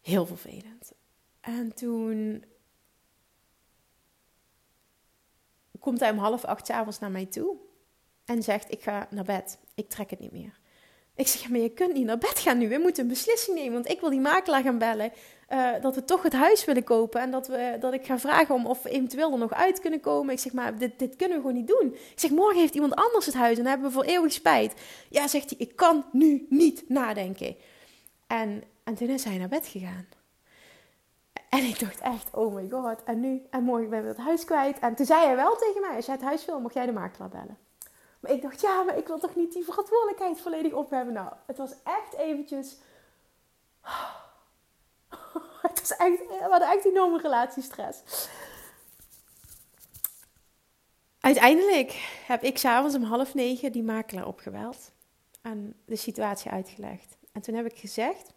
Heel vervelend. En toen komt hij om half acht avonds naar mij toe en zegt: Ik ga naar bed, ik trek het niet meer. Ik zeg: Maar je kunt niet naar bed gaan nu, we moeten een beslissing nemen, want ik wil die makelaar gaan bellen. Uh, dat we toch het huis willen kopen. En dat, we, dat ik ga vragen om of we eventueel er nog uit kunnen komen. Ik zeg, maar dit, dit kunnen we gewoon niet doen. Ik zeg, morgen heeft iemand anders het huis en dan hebben we voor eeuwig spijt. Ja, zegt hij, ik kan nu niet nadenken. En, en toen is hij naar bed gegaan. En ik dacht echt, oh my god, en nu? En morgen ben ik het huis kwijt. En toen zei hij wel tegen mij, als jij het huis wil, mag jij de makelaar bellen. Maar ik dacht, ja, maar ik wil toch niet die verantwoordelijkheid volledig op hebben. Nou, het was echt eventjes [LAUGHS] het was echt, we hadden echt enorme relatiestress. Uiteindelijk heb ik s'avonds om half negen die makelaar opgebeld en de situatie uitgelegd. En toen heb ik gezegd: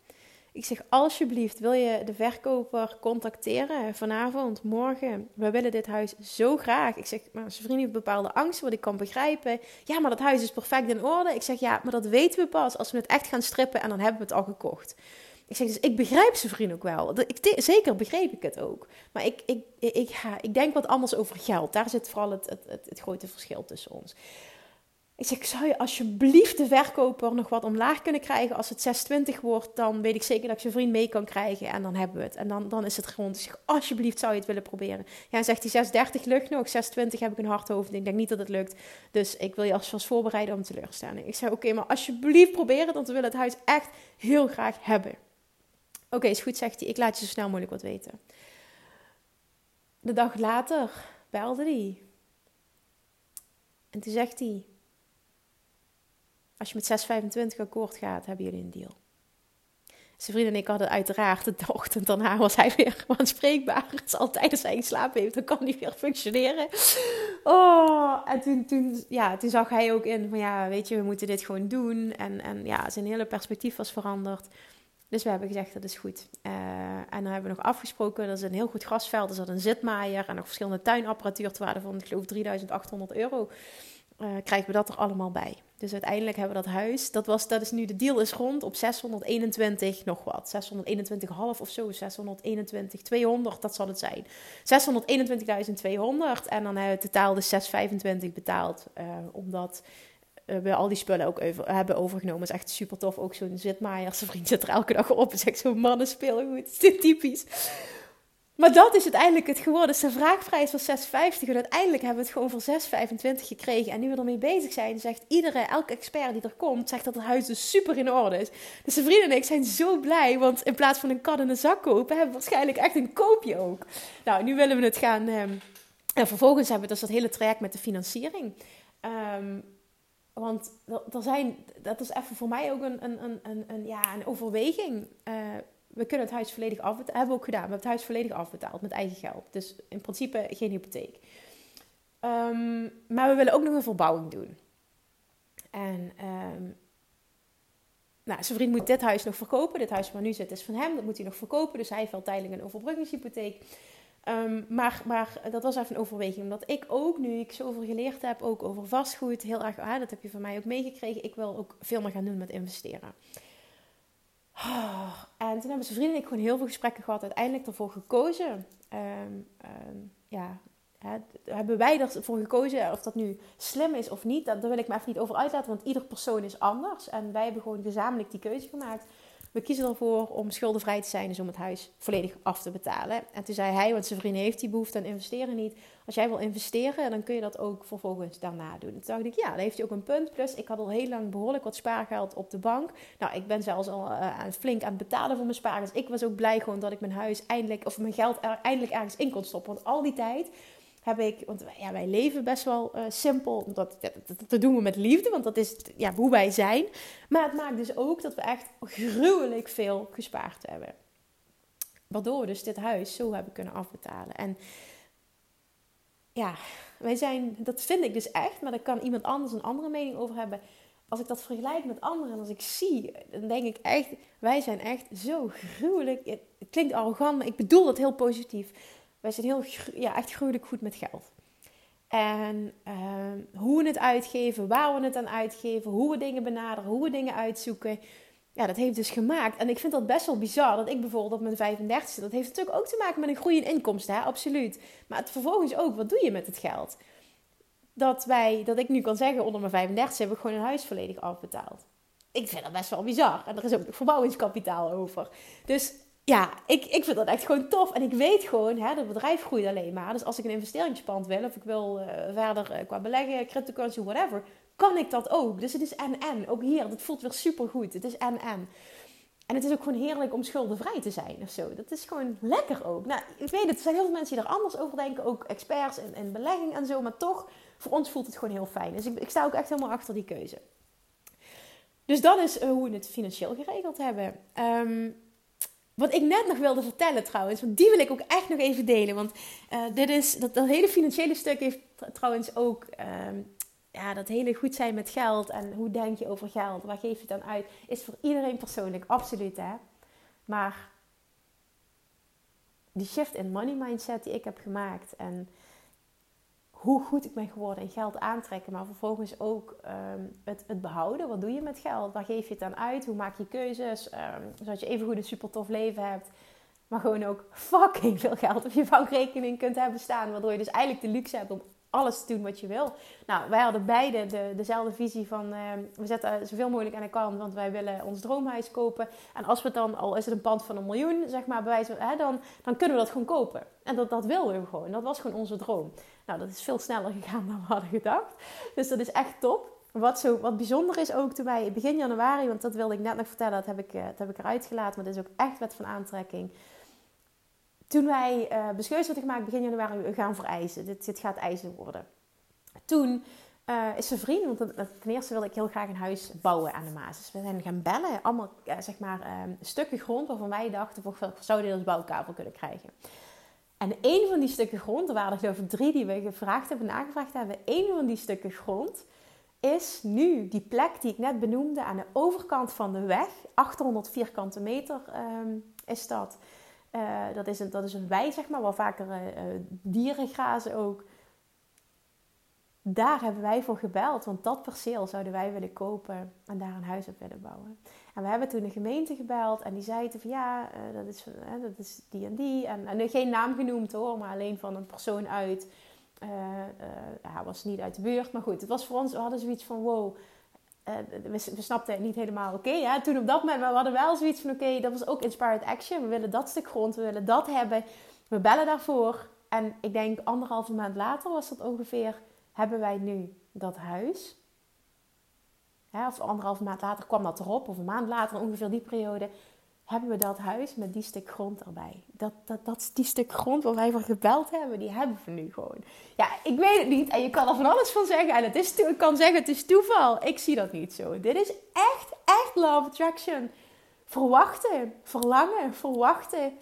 Ik zeg, alsjeblieft, wil je de verkoper contacteren vanavond, morgen? We willen dit huis zo graag. Ik zeg, maar zijn vriend heeft bepaalde angsten, wat ik kan begrijpen. Ja, maar dat huis is perfect in orde. Ik zeg, ja, maar dat weten we pas als we het echt gaan strippen en dan hebben we het al gekocht. Ik zeg dus, ik begrijp zijn vriend ook wel. Ik, zeker begreep ik het ook. Maar ik, ik, ik, ik denk wat anders over geld. Daar zit vooral het, het, het, het grote verschil tussen ons. Ik zeg, zou je alsjeblieft de verkoper nog wat omlaag kunnen krijgen? Als het 620 wordt, dan weet ik zeker dat ik zijn vriend mee kan krijgen. En dan hebben we het. En dan, dan is het gewoon. Ik zeg, alsjeblieft zou je het willen proberen. Ja, zegt hij, 630 lukt nog. 620 heb ik een hard hoofd. Ik denk niet dat het lukt. Dus ik wil je alvast voorbereiden om teleurstelling. Ik zei, oké, maar alsjeblieft probeer het. Want we willen het huis echt heel graag hebben. Oké, is goed, zegt hij. Ik laat je zo snel mogelijk wat weten. De dag later belde hij. En toen zegt hij: Als je met 6,25 akkoord gaat, hebben jullie een deal. Zijn vriend en ik hadden uiteraard de ochtend daarna was hij weer [LAUGHS] aanspreekbaar. Het is altijd als hij geslapen heeft, dan kan hij weer functioneren. Oh, en toen, toen, ja, toen zag hij ook in van ja, weet je, we moeten dit gewoon doen. En, en ja, zijn hele perspectief was veranderd. Dus we hebben gezegd, dat is goed. Uh, en dan hebben we nog afgesproken, er is een heel goed grasveld, er zat een zitmaaier en nog verschillende tuinapparatuur te waarde van, ik geloof, 3800 euro. Uh, krijgen we dat er allemaal bij. Dus uiteindelijk hebben we dat huis, dat, was, dat is nu, de deal is rond op 621 nog wat. 621,5 of zo, 621, 200, dat zal het zijn. 621.200 en dan hebben we totaal de 625 betaald. Uh, omdat we al die spullen ook over, hebben overgenomen. is echt super tof. Ook zo'n zitmaaier. Zijn vriend zit er elke dag op en zegt zo'n mannen speelgoed. Het [LAUGHS] is typisch. Maar dat is uiteindelijk het geworden. Dus de vraagprijs was 6,50 en uiteindelijk hebben we het gewoon voor 6,25 gekregen. En nu we ermee bezig zijn, zegt iedere, elke expert die er komt, zegt dat het huis dus super in orde is. Dus de vrienden en ik zijn zo blij, want in plaats van een kat in een zak kopen, hebben we waarschijnlijk echt een koopje ook. Nou, nu willen we het gaan... Um, en vervolgens hebben we dus dat hele traject met de financiering. Um, want er zijn, dat is even voor mij ook een, een, een, een, ja, een overweging. Uh, we kunnen het huis volledig afbetalen. Hebben we ook gedaan. We hebben het huis volledig afbetaald met eigen geld. Dus in principe geen hypotheek. Um, maar we willen ook nog een verbouwing doen. En um, nou, zijn vriend moet dit huis nog verkopen. Dit huis waar nu zit is van hem. Dat moet hij nog verkopen. Dus hij heeft wel tijdelijk een overbruggingshypotheek. Um, maar, maar dat was even een overweging. Omdat ik ook, nu ik zoveel geleerd heb, ook over vastgoed, heel erg, ah, dat heb je van mij ook meegekregen. Ik wil ook veel meer gaan doen met investeren. Oh, en toen hebben zijn vrienden en ik gewoon heel veel gesprekken gehad. Uiteindelijk ervoor gekozen. Um, um, ja, hè, hebben wij ervoor gekozen of dat nu slim is of niet. Daar wil ik me even niet over uitlaten, want ieder persoon is anders. En wij hebben gewoon gezamenlijk die keuze gemaakt we kiezen ervoor om schuldenvrij te zijn, dus om het huis volledig af te betalen. En toen zei hij, want zijn vriend heeft die behoefte aan investeren niet. Als jij wil investeren, dan kun je dat ook vervolgens daarna doen. Toen dacht ik, ja, daar heeft hij ook een punt. Plus, ik had al heel lang behoorlijk wat spaargeld op de bank. Nou, ik ben zelfs al uh, flink aan het betalen voor mijn spaargeld. Dus ik was ook blij gewoon dat ik mijn huis eindelijk, of mijn geld er eindelijk ergens in kon stoppen. Want al die tijd heb ik, want ja, wij leven best wel uh, simpel. Dat, dat, dat, doen we met liefde, want dat is ja, hoe wij zijn. Maar het maakt dus ook dat we echt gruwelijk veel gespaard hebben. Waardoor we dus dit huis zo hebben kunnen afbetalen. En ja, wij zijn, dat vind ik dus echt, maar daar kan iemand anders een andere mening over hebben. Als ik dat vergelijk met anderen en als ik zie, dan denk ik echt, wij zijn echt zo gruwelijk. Het klinkt arrogant, maar ik bedoel dat heel positief wij zijn heel, ja, echt gruwelijk goed met geld. En ehm, hoe we het uitgeven, waar we het aan uitgeven, hoe we dingen benaderen, hoe we dingen uitzoeken. Ja, dat heeft dus gemaakt. En ik vind dat best wel bizar. Dat ik bijvoorbeeld op mijn 35 dat heeft natuurlijk ook te maken met een groei in inkomsten, hè? absoluut. Maar het vervolgens ook, wat doe je met het geld? Dat, wij, dat ik nu kan zeggen, onder mijn 35 heb ik gewoon een huis volledig afbetaald. Ik vind dat best wel bizar. En er is ook nog verbouwingskapitaal over. Dus ja, ik, ik vind dat echt gewoon tof. En ik weet gewoon, hè, dat bedrijf groeit alleen maar. Dus als ik een investeringspand wil, of ik wil uh, verder uh, qua beleggen, cryptocurrency, whatever, kan ik dat ook. Dus het is en-en. Ook hier, dat voelt weer super goed. Het is en-en. En het is ook gewoon heerlijk om schuldenvrij te zijn of zo. Dat is gewoon lekker ook. Nou, ik weet het, er zijn heel veel mensen die er anders over denken. Ook experts in, in belegging en zo. Maar toch, voor ons voelt het gewoon heel fijn. Dus ik, ik sta ook echt helemaal achter die keuze. Dus dat is uh, hoe we het financieel geregeld hebben. Um, wat ik net nog wilde vertellen trouwens, want die wil ik ook echt nog even delen. Want uh, dit is, dat, dat hele financiële stuk heeft trouwens ook uh, ja, dat hele goed zijn met geld. En hoe denk je over geld? Waar geef je het dan uit? Is voor iedereen persoonlijk, absoluut hè. Maar die shift in money mindset die ik heb gemaakt en hoe goed ik ben geworden in geld aantrekken, maar vervolgens ook ehm, het, het, behouden. Wat doe je met geld? Waar geef je het aan uit? Hoe maak je keuzes? Um, zodat je even goed een super tof leven hebt, maar gewoon ook fucking veel geld op je bankrekening kunt hebben staan. Waardoor je dus eigenlijk de luxe hebt om alles te doen wat je wil. Nou, wij hadden beide de, dezelfde visie van ehm, we zetten zoveel mogelijk aan de kant, want wij willen ons droomhuis kopen. En als we dan, al is het een pand van een miljoen, zeg maar, bewijs, hè, dan, dan kunnen we dat gewoon kopen. En dat, dat wilden we gewoon. Dat was gewoon onze droom. Nou, dat is veel sneller gegaan dan we hadden gedacht. Dus dat is echt top. Wat, zo, wat bijzonder is ook toen wij begin januari, want dat wilde ik net nog vertellen, dat heb ik, eh, dat heb ik eruit gelaten, maar dat is ook echt wet van aantrekking. Toen wij uh, besluit hadden gemaakt begin januari, we gaan vereisen. Dit, dit gaat eisen worden. Toen uh, is zijn vriend, want ten eerste wilde ik heel graag een huis bouwen aan de Maas. Dus we zijn gaan bellen, allemaal zeg maar stukken grond waarvan wij dachten, we zouden als bouwkavel kunnen krijgen. En een van die stukken grond, er waren er geloof ik drie die we gevraagd hebben, nagevraagd hebben. Een van die stukken grond is nu die plek die ik net benoemde aan de overkant van de weg. 800 vierkante meter um, is dat. Uh, dat, is een, dat is een wei, zeg maar, waar vaker uh, dieren grazen ook. Daar hebben wij voor gebeld, want dat perceel zouden wij willen kopen en daar een huis op willen bouwen. En we hebben toen de gemeente gebeld en die zeiden van ja, uh, dat, is, uh, dat is die en die. En, en geen naam genoemd hoor, maar alleen van een persoon uit. Hij was niet uit de buurt, maar goed, het was voor ons, we hadden zoiets van wow. We, snapten het niet helemaal oké. Okay, toen op dat moment, we hadden wel zoiets van oké, dat was ook inspired action. We willen dat stuk grond, we willen dat hebben. We bellen daarvoor. En ik denk anderhalve maand later was dat ongeveer, hebben wij nu dat huis. Of anderhalve maand later kwam dat erop, of een maand later, ongeveer die periode, hebben we dat huis met die stuk grond erbij. Dat, dat, dat die stuk grond waar wij voor gebeld hebben, die hebben we nu gewoon. Ja, ik weet het niet en je kan er van alles van zeggen. En het is, ik kan zeggen, het is toeval. Ik zie dat niet zo. Dit is echt, echt love attraction. Verwachten, verlangen, verwachten,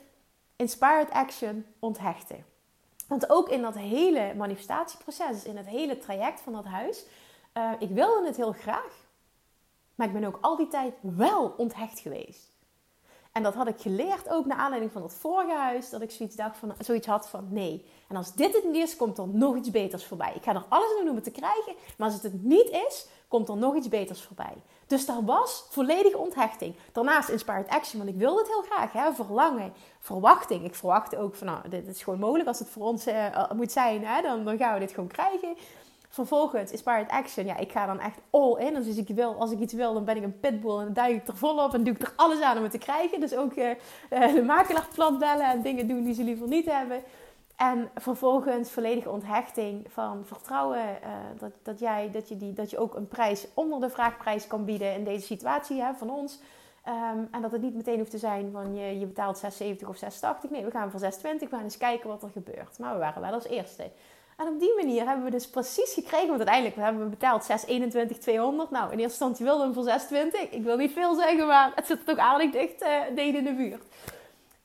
inspired action, onthechten. Want ook in dat hele manifestatieproces, in het hele traject van dat huis, uh, ik wilde het heel graag. Maar ik ben ook al die tijd wel onthecht geweest. En dat had ik geleerd ook naar aanleiding van dat vorige huis. Dat ik zoiets, dacht van, zoiets had van nee. En als dit het niet is, komt er nog iets beters voorbij. Ik ga er alles aan doen om het te krijgen. Maar als het het niet is, komt er nog iets beters voorbij. Dus daar was volledige onthechting. Daarnaast inspired action, want ik wilde het heel graag. Hè? Verlangen, verwachting. Ik verwachtte ook van, nou, dit is gewoon mogelijk. Als het voor ons uh, moet zijn, hè? Dan, dan gaan we dit gewoon krijgen. Vervolgens inspired action. Ja, ik ga dan echt all in. Dus als ik, wil, als ik iets wil, dan ben ik een pitbull en dan duik ik er volop en doe ik er alles aan om het te krijgen. Dus ook uh, de makelaar plat bellen en dingen doen die ze liever niet hebben. En vervolgens volledige onthechting van vertrouwen uh, dat, dat, jij, dat, je die, dat je ook een prijs onder de vraagprijs kan bieden in deze situatie hè, van ons. Um, en dat het niet meteen hoeft te zijn van je, je betaalt 6,70 of 6,80. Nee, we gaan voor 6,20. We gaan eens kijken wat er gebeurt. Maar we waren wel als eerste. En op die manier hebben we dus precies gekregen, want uiteindelijk hebben we betaald 6,21, 200. Nou, in eerste instantie wilden we hem voor 6,20. Ik wil niet veel zeggen, maar het zit toch aardig dicht uh, in de buurt.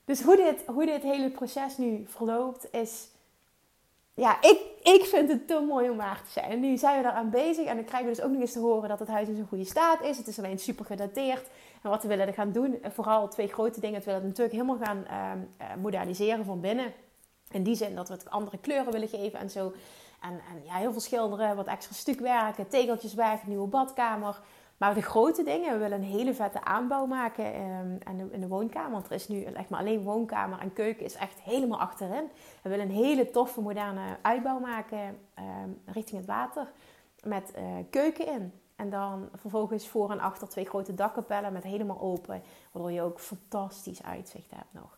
Dus hoe dit, hoe dit hele proces nu verloopt is... Ja, ik, ik vind het te mooi om waar te zijn. Nu zijn we daaraan bezig en dan krijgen we dus ook nog eens te horen dat het huis in zo'n goede staat is. Het is alleen super gedateerd. En wat we willen gaan doen, vooral twee grote dingen. We willen het natuurlijk helemaal gaan uh, moderniseren van binnen. In die zin dat we het andere kleuren willen geven en zo. En, en ja, heel veel schilderen, wat extra stukwerken, tegeltjes weg, nieuwe badkamer. Maar de grote dingen, we willen een hele vette aanbouw maken um, en de, in de woonkamer. Want er is nu echt maar alleen woonkamer en keuken is echt helemaal achterin. We willen een hele toffe, moderne uitbouw maken um, richting het water. Met uh, keuken in. En dan vervolgens voor en achter twee grote dakkapellen met helemaal open. Waardoor je ook fantastisch uitzicht hebt nog.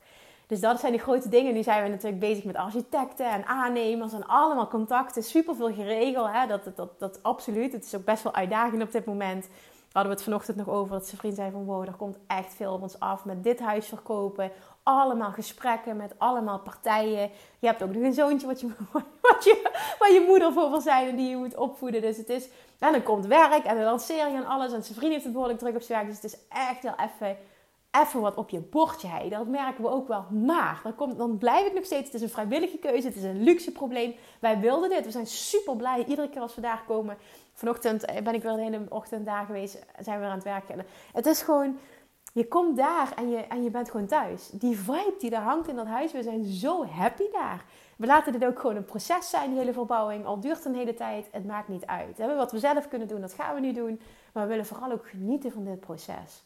Dus dat zijn de grote dingen. Nu zijn we natuurlijk bezig met architecten en aannemers en allemaal contacten. Super veel geregeld. Hè? Dat, dat, dat, dat absoluut. Het is ook best wel uitdagend op dit moment. Hadden we het vanochtend nog over dat zijn vriend zei van wow, er komt echt veel op ons af met dit huis verkopen. Allemaal gesprekken met allemaal partijen. Je hebt ook nog een zoontje [LAUGHS] wat je, wat je, waar je moeder voor wil zijn en die je moet opvoeden. Dus het is, en dan komt werk en de lancering en alles. En zijn vriend heeft het behoorlijk druk op zijn werk. Dus het is echt wel even even wat op je bordje heiden. Dat merken we ook wel. Maar dan, dan blijf ik nog steeds. Het is een vrijwillige keuze. Het is een luxe probleem. Wij wilden dit. We zijn super blij. Iedere keer als we daar komen. Vanochtend eh, ben ik weer de hele ochtend daar geweest. Zijn we aan het werken. Het is gewoon. Je komt daar en je, en je bent gewoon thuis. Die vibe die daar hangt in dat huis. We zijn zo happy daar. We laten dit ook gewoon een proces zijn, die hele verbouwing. Al duurt een hele tijd, het maakt niet uit. Wat we zelf kunnen doen, dat gaan we nu doen. Maar we willen vooral ook genieten van dit proces.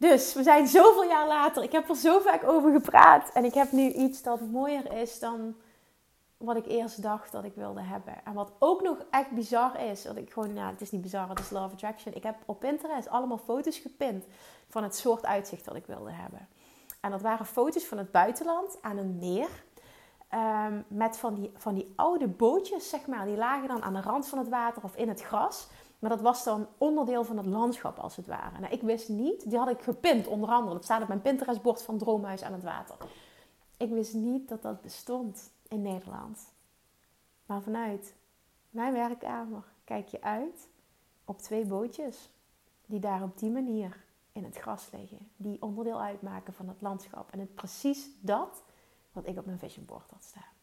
Dus we zijn zoveel jaar later. Ik heb er zo vaak over gepraat. En ik heb nu iets dat mooier is dan wat ik eerst dacht dat ik wilde hebben. En wat ook nog echt bizar is. Dat ik gewoon, nou, het is niet bizar, het is Love Attraction. Ik heb op Pinterest allemaal foto's gepind van het soort uitzicht dat ik wilde hebben. En dat waren foto's van het buitenland aan een meer. Um, met van die, van die oude bootjes, zeg maar. Die lagen dan aan de rand van het water of in het gras. Maar dat was dan onderdeel van het landschap als het ware. Nou, ik wist niet, die had ik gepint onder andere. Dat staat op mijn Pinterest-bord van Droomhuis aan het water. Ik wist niet dat dat bestond in Nederland. Maar vanuit mijn werkkamer kijk je uit op twee bootjes die daar op die manier in het gras liggen. Die onderdeel uitmaken van het landschap. En het precies dat wat ik op mijn vision board had staan.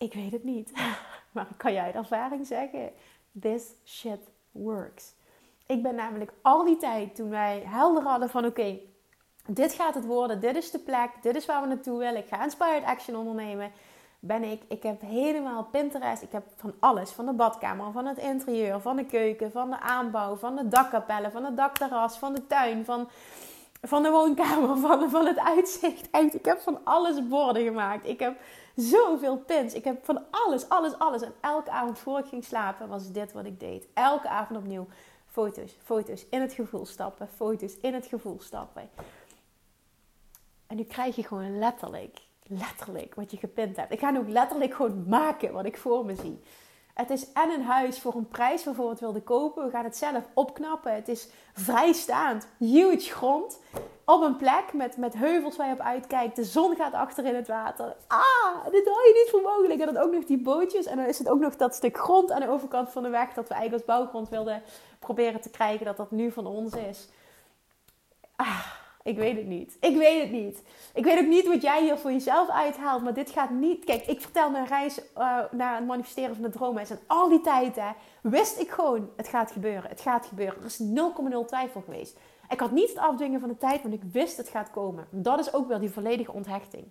Ik weet het niet, [LAUGHS] maar kan jij uit ervaring zeggen this shit works. Ik ben namelijk al die tijd toen wij helder hadden van oké, dit gaat het worden, dit is de plek, dit is waar we naartoe willen. Ik ga inspired action ondernemen. Ben ik, ik heb helemaal Pinterest, ik heb van alles, van de badkamer, van het interieur, van de keuken, van de aanbouw, van de dakkapellen, van het dakterras, van de tuin, van, van de woonkamer, [LAUGHS] van, van het uitzicht. Ik heb van alles borden gemaakt. Ik heb zoveel pins. Ik heb van alles, alles, alles. En elke avond voor ik ging slapen was dit wat ik deed. Elke avond opnieuw foto's, foto's in het gevoel stappen, foto's in het gevoel stappen. En nu krijg je gewoon letterlijk, letterlijk wat je gepint hebt. Ik ga nu ook letterlijk gewoon maken wat ik voor me zie. Het is en een huis voor een prijs waarvoor we het wilden kopen. We gaan het zelf opknappen. Het is vrijstaand, huge grond. Op een plek met, met heuvels waar je op uitkijkt. De zon gaat achter in het water. Ah, dit hou je niet voor mogelijk. En dan ook nog die bootjes. En dan is het ook nog dat stuk grond aan de overkant van de weg. Dat we eigenlijk als bouwgrond wilden proberen te krijgen. Dat dat nu van ons is. Ah, ik weet het niet. Ik weet het niet. Ik weet ook niet wat jij hier voor jezelf uithaalt. Maar dit gaat niet. Kijk, ik vertel mijn reis uh, naar het manifesteren van de droomhuis. En al die tijd hè, wist ik gewoon: het gaat gebeuren. Het gaat gebeuren. Er is 0,0 twijfel geweest. Ik had niet het afdwingen van de tijd, want ik wist het gaat komen. Dat is ook wel die volledige onthechting.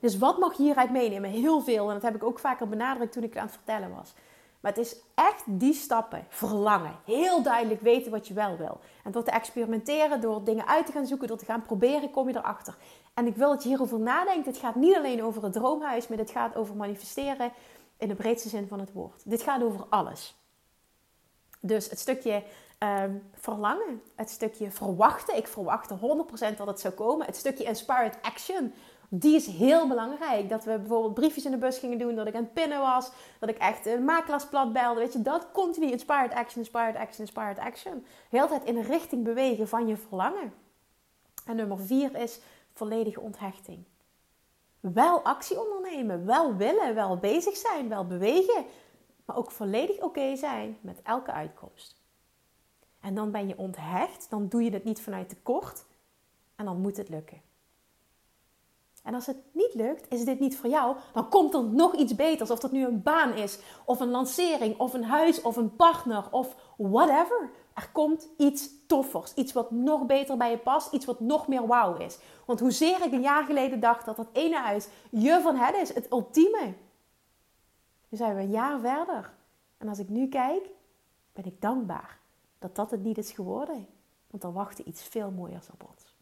Dus wat mag je hieruit meenemen? Heel veel. En dat heb ik ook vaker benadrukt toen ik het aan het vertellen was. Maar het is echt die stappen. Verlangen. Heel duidelijk weten wat je wel wil. En door te experimenteren, door dingen uit te gaan zoeken, door te gaan proberen, kom je erachter. En ik wil dat je hierover nadenkt. Het gaat niet alleen over het droomhuis, maar het gaat over manifesteren in de breedste zin van het woord. Dit gaat over alles. Dus het stukje um, verlangen, het stukje verwachten. Ik verwachtte 100% dat het zou komen. Het stukje inspired action die is heel belangrijk. Dat we bijvoorbeeld briefjes in de bus gingen doen, dat ik aan het pinnen was, dat ik echt een makelaarsplat belde. Weet je, dat continu inspired action, inspired action, inspired action. Heel tijd in de richting bewegen van je verlangen. En nummer vier is volledige onthechting. Wel actie ondernemen, wel willen, wel bezig zijn, wel bewegen, maar ook volledig oké zijn met elke uitkomst. En dan ben je onthecht, dan doe je het niet vanuit tekort en dan moet het lukken. En als het niet lukt, is dit niet voor jou, dan komt er nog iets beters. Of dat nu een baan is, of een lancering, of een huis, of een partner, of whatever. Er komt iets toffers, iets wat nog beter bij je past, iets wat nog meer wauw is. Want hoezeer ik een jaar geleden dacht dat dat ene huis je van het is, het ultieme. Nu zijn we een jaar verder. En als ik nu kijk, ben ik dankbaar dat dat het niet is geworden. Want er wachtte iets veel mooiers op ons.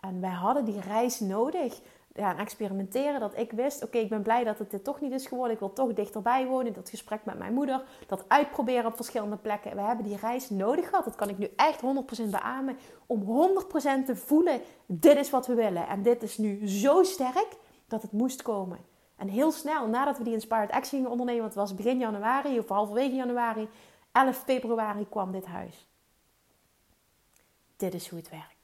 En wij hadden die reis nodig ja, experimenteren. Dat ik wist, oké, ik ben blij dat het dit toch niet is geworden. Ik wil toch dichterbij wonen. Dat gesprek met mijn moeder. Dat uitproberen op verschillende plekken. We hebben die reis nodig gehad. Dat kan ik nu echt 100% beamen. Om 100% te voelen, dit is wat we willen. En dit is nu zo sterk dat het moest komen. En heel snel, nadat we die Inspired Action gingen ondernemen. Want het was begin januari of halverwege januari. 11 februari kwam dit huis. Dit is hoe het werkt.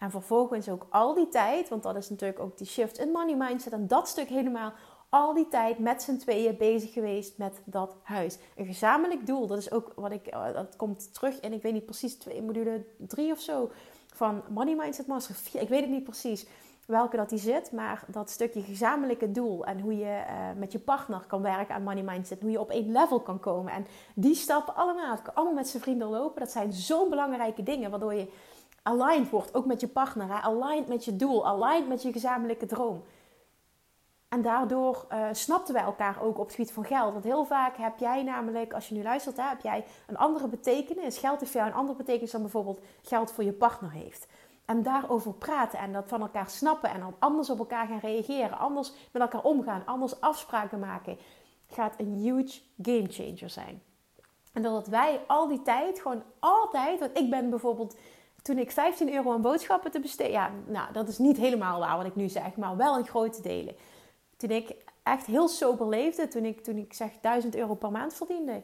En vervolgens ook al die tijd, want dat is natuurlijk ook die shift in money mindset en dat stuk helemaal, al die tijd met z'n tweeën bezig geweest met dat huis. Een gezamenlijk doel, dat is ook wat ik, eh, dat komt terug in, ik weet niet precies, twee module drie of zo van Money Mindset Master 4. Ik weet het niet precies welke dat die zit, maar dat stukje gezamenlijke doel en hoe je uh, met je partner kan werken aan money mindset, hoe je op één level kan komen en die stappen allemaal, allemaal met zijn vrienden lopen, dat zijn zo'n belangrijke dingen waardoor je aligned wordt, ook met je partner, aligned met je doel, aligned met je gezamenlijke droom. En daardoor uh, snapten wij elkaar ook op het gebied van geld. Want heel vaak heb jij namelijk, als je nu luistert, hè, heb jij een andere betekenis. Geld heeft voor jou een andere betekenis dan bijvoorbeeld geld voor je partner heeft. En daarover praten en dat van elkaar snappen en dan anders op elkaar gaan reageren, anders met elkaar omgaan, anders afspraken maken, gaat een huge game changer zijn. En doordat wij al die tijd, gewoon altijd, want ik ben bijvoorbeeld toen ik 15 euro aan boodschappen te besteden. Ja, nou, dat is niet helemaal waar wat ik nu zeg, maar wel in grote delen. Toen ik echt heel sober leefde, toen ik, toen ik zeg 1000 euro per maand verdiende.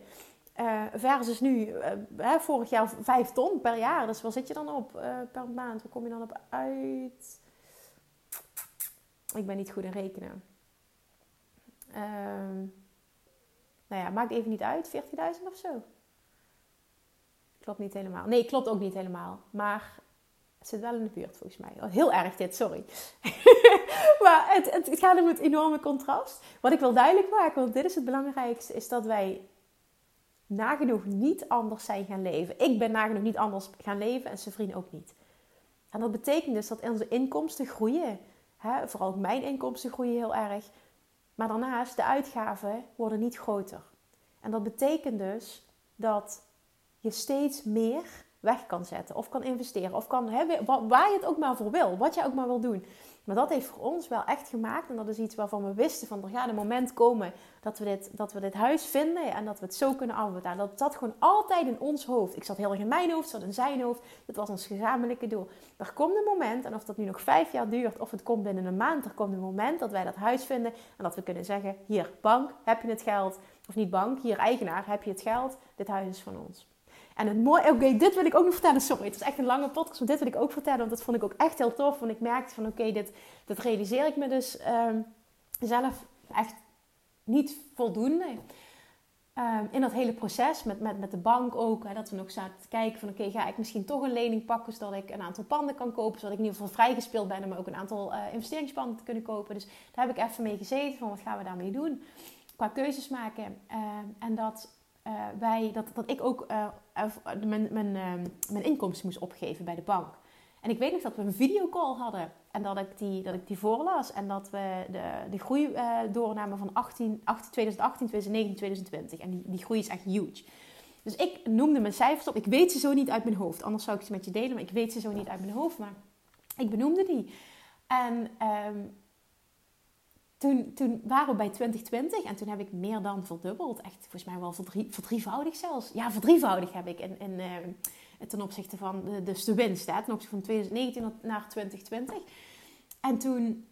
Uh, versus nu, uh, vorig jaar 5 ton per jaar. Dus waar zit je dan op uh, per maand? Waar kom je dan op uit? Ik ben niet goed in rekenen. Ehm, nou ja, maakt even niet uit. 14.000 of zo. Klopt niet helemaal. Nee, klopt ook niet helemaal. Maar het zit wel in de buurt volgens mij. Oh, heel erg dit, sorry. [LAUGHS] maar het, het, gaat om het enorme contrast. Wat ik wil duidelijk maken, want dit is het belangrijkste, is dat wij nagenoeg niet anders zijn gaan leven. Ik ben nagenoeg niet anders gaan leven en zijn vriend ook niet. En dat betekent dus dat onze inkomsten groeien. Hè? Vooral mijn inkomsten groeien heel erg. Maar daarnaast, de uitgaven worden niet groter. En dat betekent dus dat je steeds meer weg kan zetten. Of kan investeren. Of kan, hè, waar je het ook maar voor wil. Wat je ook maar wil doen. Maar dat heeft voor ons wel echt gemaakt. En dat is iets waarvan we wisten van er gaat een moment komen dat we dit, dat we dit huis vinden. En dat we het zo kunnen afbetalen. Dat zat gewoon altijd in ons hoofd. Ik zat heel erg in mijn hoofd, zat in zijn hoofd. Dat was ons gezamenlijke doel. Er komt een moment, en of dat nu nog vijf jaar duurt of het komt binnen een maand. Er komt een moment dat wij dat huis vinden. En dat we kunnen zeggen, hier bank, heb je het geld. Of niet bank, hier eigenaar, heb je het geld. Dit huis is van ons. En het mooie, oké, dit wil ik ook nog vertellen. Sorry, het is echt een lange podcast, maar dit wil ik ook vertellen. Want dat vond ik ook echt heel tof. Want ik merkte van, oké, dit, dit realiseer ik me dus ehm, zelf echt niet voldoende. Ehm, in dat hele proces, met, met, met de bank ook, hè, dat we nog zaten te kijken van oké, ga ik misschien toch een lening pakken zodat ik een aantal panden kan kopen, zodat ik in ieder geval vrijgespeeld ben om ook een aantal uh, investeringspanden te kunnen kopen. Dus daar heb ik even mee gezeten van wat gaan we daarmee doen, qua keuzes maken. Ehm, en dat uh, wij, dat, dat ik ook uh, mijn, mijn, uh, mijn inkomsten moest opgeven bij de bank. En ik weet nog dat we een videocall hadden en dat ik die, dat ik die voorlas. En dat we de, de groei doornamen van 18, 18, 2018, 2019, 2020. En die, die groei is echt huge. Dus ik noemde mijn cijfers op. Ik weet ze zo niet uit mijn hoofd. Anders zou ik ze met je delen, maar ik weet ze zo niet uit mijn hoofd. Maar ik benoemde die. En um, toen, toen waren we bij 2020 en toen heb ik meer dan verdubbeld. Echt volgens mij wel verdrie, verdrievoudig zelfs. Ja, verdrievoudig heb ik in, uh, ten opzichte van de, dus de winst. Hè, ten opzichte van 2019 naar 2020. En toen,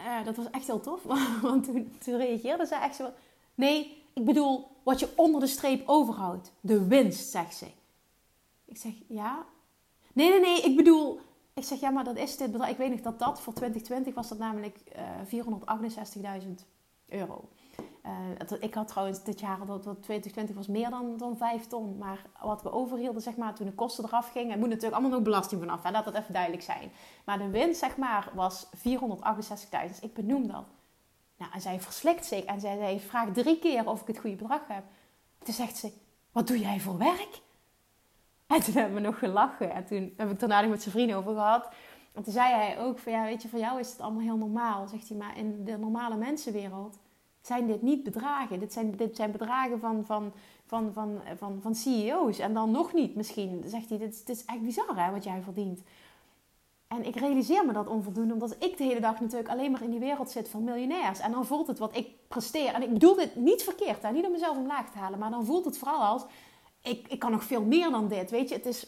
uh, dat was echt heel tof. [LAUGHS] Want toen, toen reageerde zij echt zo Nee, ik bedoel wat je onder de streep overhoudt. De winst, zegt ze. Ik zeg, ja. Nee, nee, nee, ik bedoel ik zeg, ja, maar dat is dit bedrag. Ik weet nog dat dat voor 2020 was dat namelijk uh, eh, 468.000 euro. Uh, ik had trouwens dit jaar, dat, dat 2020 was meer dan, dan 5 ton. Maar wat we overhielden, zeg maar, toen de kosten eraf gingen... Er moet natuurlijk allemaal nog belasting vanaf, hè, laat dat even duidelijk zijn. Maar de winst, zeg maar, was 468.000. Dus ik benoem dat. Nou, en zij verslikt zich en zij, zij vraagt drie keer of ik het goede bedrag heb. Toen zegt ze, wat doe jij voor werk? En toen hebben we nog gelachen. En toen heb ik daarna nog met zijn vrienden over gehad. En toen zei hij ook van ja, weet je, voor jou is het allemaal heel normaal. Zegt hij, maar in de normale mensenwereld zijn dit niet bedragen. Dit zijn, dit zijn bedragen van, van, van, van, van, van CEO's. En dan nog niet misschien. Zegt hij, dit, is echt bizar hè, wat jij verdient. En ik realiseer me dat onvoldoende, omdat ik de hele dag natuurlijk alleen maar in die wereld zit van miljonairs. En dan voelt het wat ik presteer. En ik bedoel dit niet verkeerd, hè? niet om mezelf omlaag te halen, maar dan voelt het vooral als ik, ik kan nog veel meer dan dit. Weet je, het is,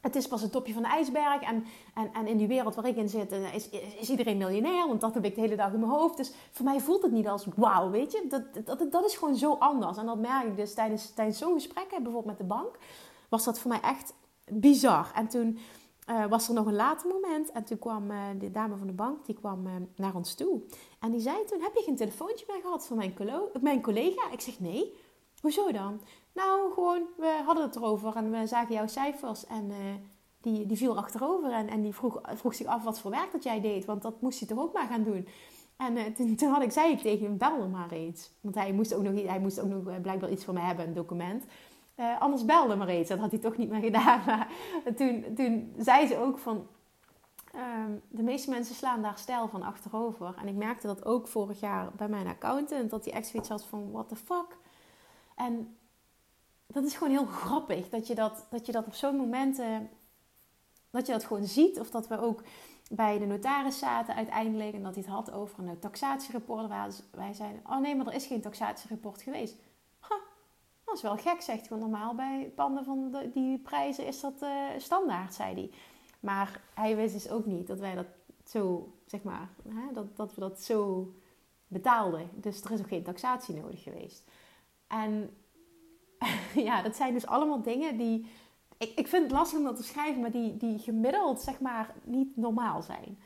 het is pas het topje van de ijsberg. En, en, en in die wereld waar ik in zit, eh, is, is, iedereen miljonair. Want dat heb ik de hele dag in mijn hoofd. Dus voor mij voelt het niet als wauw, weet je. Dat, dat, dat is gewoon zo anders. En dat merk ik dus tijdens, tijdens zo'n gesprek, bijvoorbeeld met de bank, was dat voor mij echt bizar. En toen uh, was er nog een later moment. En toen kwam uh, de dame van de bank, die kwam naar ons toe. En die zei toen, heb je geen telefoontje meer gehad van mijn, mijn collega? Ik zeg, nee. Hoezo dan? Nou, gewoon, we hadden het erover en we zagen jouw cijfers en uh, die, die viel achterover. En, en die vroeg, vroeg zich af wat voor werk dat jij deed, want dat moest hij toch ook maar gaan doen. En uh, toen, had ik, zei ik tegen hem, bel maar eens. Want hij moest ook nog, hij moest ook nog uh, blijkbaar iets voor mij hebben, een document. anders belde maar eens. Dat had hij toch niet meer [LAUGHS] gedaan. Maar toen, toen zei ze ook van... Ehm, de meeste mensen slaan daar stijl van achterover. En ik merkte dat ook vorig jaar bij mijn accountant. Dat hij echt zoiets had van, what the fuck? En dat is gewoon heel grappig dat je dat, dat, je dat op zo'n momenten dat je dat gewoon ziet. Of dat we ook bij de notaris zaten uiteindelijk en dat hij het had over een taxatierapport. Waar wij zeiden, oh nee, maar er is geen taxatierapport geweest. Ha, dat is wel gek, zegt hij. Normaal bij panden van de, die prijzen is dat uh, standaard, zei hij. Maar hij wist dus ook niet dat wij dat zo, zeg maar, hè, dat, dat we dat zo betaalden. Dus er is ook geen taxatie nodig geweest. En [LAUGHS] ja, dat zijn dus allemaal dingen die. Ik, ik vind het lastig om dat te schrijven, maar die, die gemiddeld zeg maar niet normaal zijn.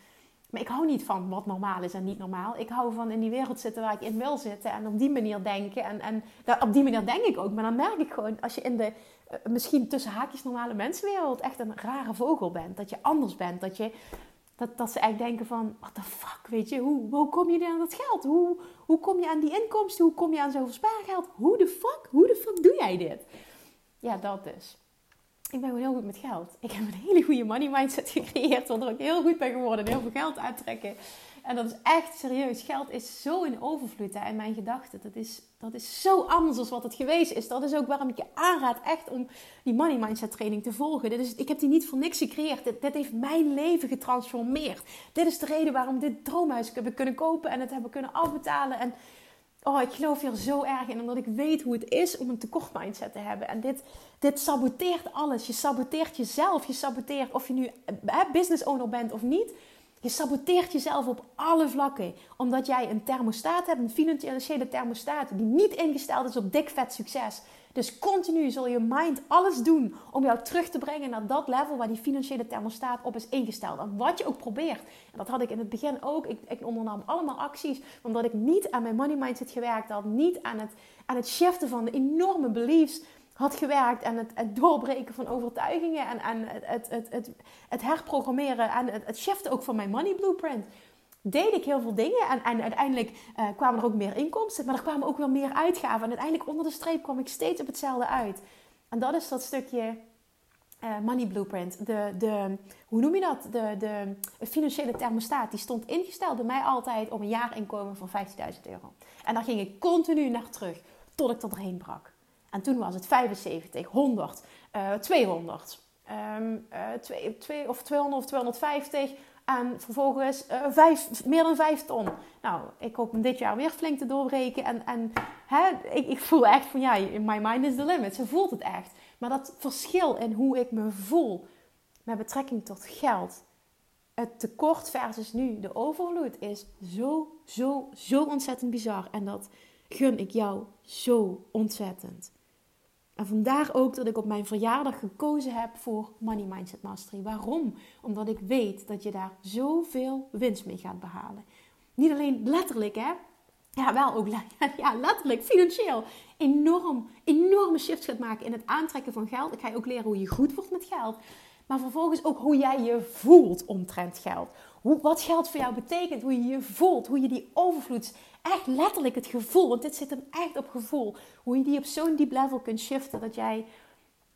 Maar ik hou niet van wat normaal is en niet normaal. Ik hou van in die wereld zitten waar ik in wil zitten en op die manier denken. En, en op die manier denk ik ook. Maar dan merk ik gewoon, als je in de eh, misschien tussen haakjes normale mensenwereld echt een rare vogel bent. Dat je anders bent. Dat je dat, dat ze eigenlijk denken van, what the fuck, weet je, hoe, hoe kom je aan dat geld? Hoe, hoe kom je aan die inkomsten? Hoe kom je aan zoveel spaargeld? Hoe de fuck, hoe de fuck doe jij dit? Ja, dat dus. Ik ben heel goed met geld. Ik heb een hele goede money mindset [LAUGHS] gecreëerd, waardoor ik heel goed ben geworden heel veel geld uittrekken. En dat is echt serieus. Geld is zo in overvloed hè, in mijn gedachten. Dat is, dat is zo anders dan wat het geweest is. Dat is ook waarom ik je aanraad echt om die money mindset training te volgen. Dit is, ik heb die niet voor niks gecreëerd. Dit, heeft mijn leven getransformeerd. Dit is de reden waarom dit droomhuis heb kunnen kopen en het hebben kunnen afbetalen. En oh, ik geloof hier zo erg in. Omdat ik weet hoe het is om een tekort mindset te hebben. En dit, dit saboteert alles. Je saboteert jezelf. Je saboteert of je nu business owner bent of niet. Je saboteert jezelf op alle vlakken. Omdat jij een thermostaat hebt, een financiële thermostaat, die niet ingesteld is op dik vet succes. Dus continu zul je mind alles doen om jou terug te brengen naar dat level waar die financiële thermostaat op is ingesteld. En wat je ook probeert. En dat had ik in het begin ook. Ik, ik ondernam allemaal acties omdat ik niet aan mijn money mindset gewerkt had. Niet aan het, aan het shiften van de enorme beliefs had gewerkt en het, het doorbreken van overtuigingen en, het, het, het, herprogrammeren en het, shiften ook van mijn money blueprint. Deed ik heel veel dingen en, en uiteindelijk uh, kwamen er ook meer inkomsten, maar er kwamen ook wel meer uitgaven. En uiteindelijk onder de streep kwam ik steeds op hetzelfde uit. En dat is dat stukje uh, money blueprint. De, de, hoe noem je dat? De, de financiële thermostaat. Die stond ingesteld bij mij altijd op een jaarinkomen van 15.000 euro. En daar ging ik continu naar terug, tot ik tot erheen brak. En toen was het 75, 100, uh, 200, um, uh, 2, 2, of 200 of 250. En vervolgens uh, vijf, meer dan 5 ton. Nou, ik hoop hem dit jaar weer flink te doorbreken. En, en hè, ik, ik voel echt van ja, my mind is the limit. Ze voelt het echt. Maar dat verschil in hoe ik me voel met betrekking tot geld. Het tekort versus nu de overvloed is zo, zo, zo ontzettend bizar. En dat gun ik jou zo ontzettend. En vandaar ook dat ik op mijn verjaardag gekozen heb voor Money Mindset Mastery. Waarom? Omdat ik weet dat je daar zoveel winst mee gaat behalen. Niet alleen letterlijk, hè? Ja, wel ook [LAUGHS] ja, letterlijk, financieel. Enorm, enorme shifts gaat maken in het aantrekken van geld. Ik ga je ook leren hoe je goed wordt met geld. Maar vervolgens ook hoe jij je voelt omtrent geld. Hoe, wat geld voor jou betekent, hoe je je voelt, hoe je die overvloed echt letterlijk het gevoel, want dit zit hem echt op gevoel. Hoe je die op zo'n diep level kunt shiften dat jij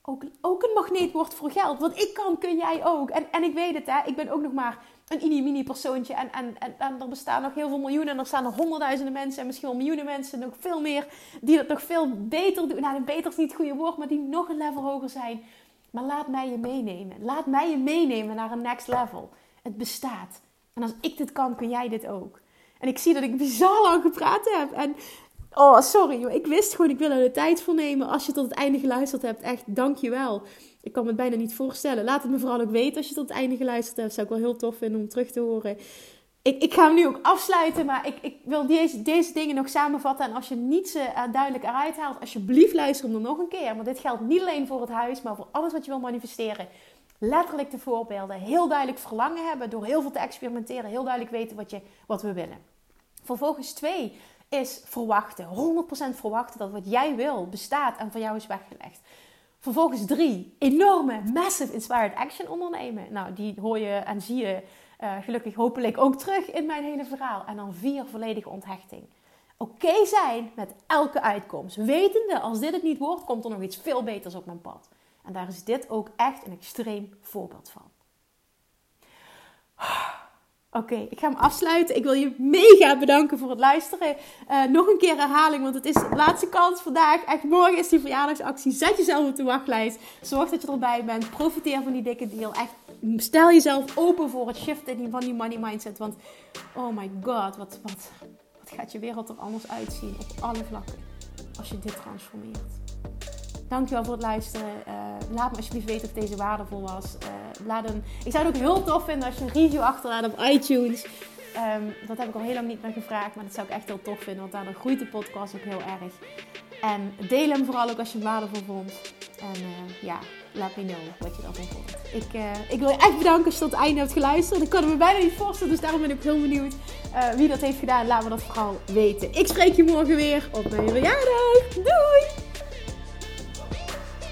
ook, ook een magneet wordt voor geld. Wat ik kan, kun jij ook. En, en ik weet het, hè, ik ben ook nog maar een mini-mini persoontje. En, en, en, en, er bestaan nog heel veel miljoenen. En er staan nog honderdduizenden mensen en misschien wel miljoenen mensen. Nog veel meer die dat nog veel beter doen. Nou, beter is niet het goede woord, maar die nog een level hoger zijn. Maar laat mij je meenemen. Laat mij je meenemen naar een next level. Het bestaat. En als ik dit kan, kun jij dit ook. En ik zie dat ik bizar lang gepraat heb. En oh, sorry, ik wist gewoon, ik wil er de tijd voor nemen. Als je tot het einde geluisterd hebt, echt dankjewel. Ik kan me het bijna niet voorstellen. Laat het me vooral ook weten als je tot het einde geluisterd hebt. Zou ik wel heel tof vinden om terug te horen. Ik, ik ga hem nu ook afsluiten, maar ik, ik wil deze, deze dingen nog samenvatten. En als je niet ze uh, duidelijk eruit haalt, alsjeblieft luister hem dan nog een keer. Want dit geldt niet alleen voor het huis, maar voor alles wat je wil manifesteren letterlijk de voorbeelden. Heel duidelijk verlangen hebben door heel veel te experimenteren. Heel duidelijk weten wat, je, wat we willen. Vervolgens twee is verwachten. 100% verwachten dat wat jij wil bestaat en van jou is weggelegd. Vervolgens drie, enorme, massive inspired action ondernemen. Nou, die hoor je en zie je uh, gelukkig hopelijk ook terug in mijn hele verhaal. En dan vier, volledige onthechting. Oké zijn met elke uitkomst. Wetende, als dit het niet wordt, komt er nog iets veel beters op mijn pad. En daar is dit ook echt een extreem voorbeeld van. Oké, ik ga hem afsluiten. Ik wil je mega bedanken voor het luisteren. Uh, nog een keer herhaling, want het is de laatste kans vandaag. Echt morgen is die verjaardagsactie. Zet jezelf op de wachtlijst. Zorg dat je erbij bent. Profiteer van die dikke deal. Echt, stel jezelf open voor het shiften van die money mindset. Want, oh my god, wat, wat, wat gaat je wereld er anders uitzien op alle vlakken. Als je dit transformeert. Dankjewel voor het luisteren. Uh, laat me alsjeblieft weten of deze waardevol was. Uh, laat een, ik zou het ook heel tof vinden als je een review achterlaat op iTunes. Um, dat heb ik al heel lang niet meer gevraagd, maar dat zou ik echt heel tof vinden, want daardoor groeit de podcast ook heel erg. En deel hem vooral ook als je hem waardevol vond. En uh, ja, laat me know wat je ervan vond. Ik, ik wil je echt bedanken als je tot het einde hebt geluisterd. Ik kan me bijna niet voorstellen, dus daarom ben ik heel benieuwd wie dat heeft gedaan. Laat me dat vooral weten. Ik spreek je morgen weer op mijn verjaardag. Doei!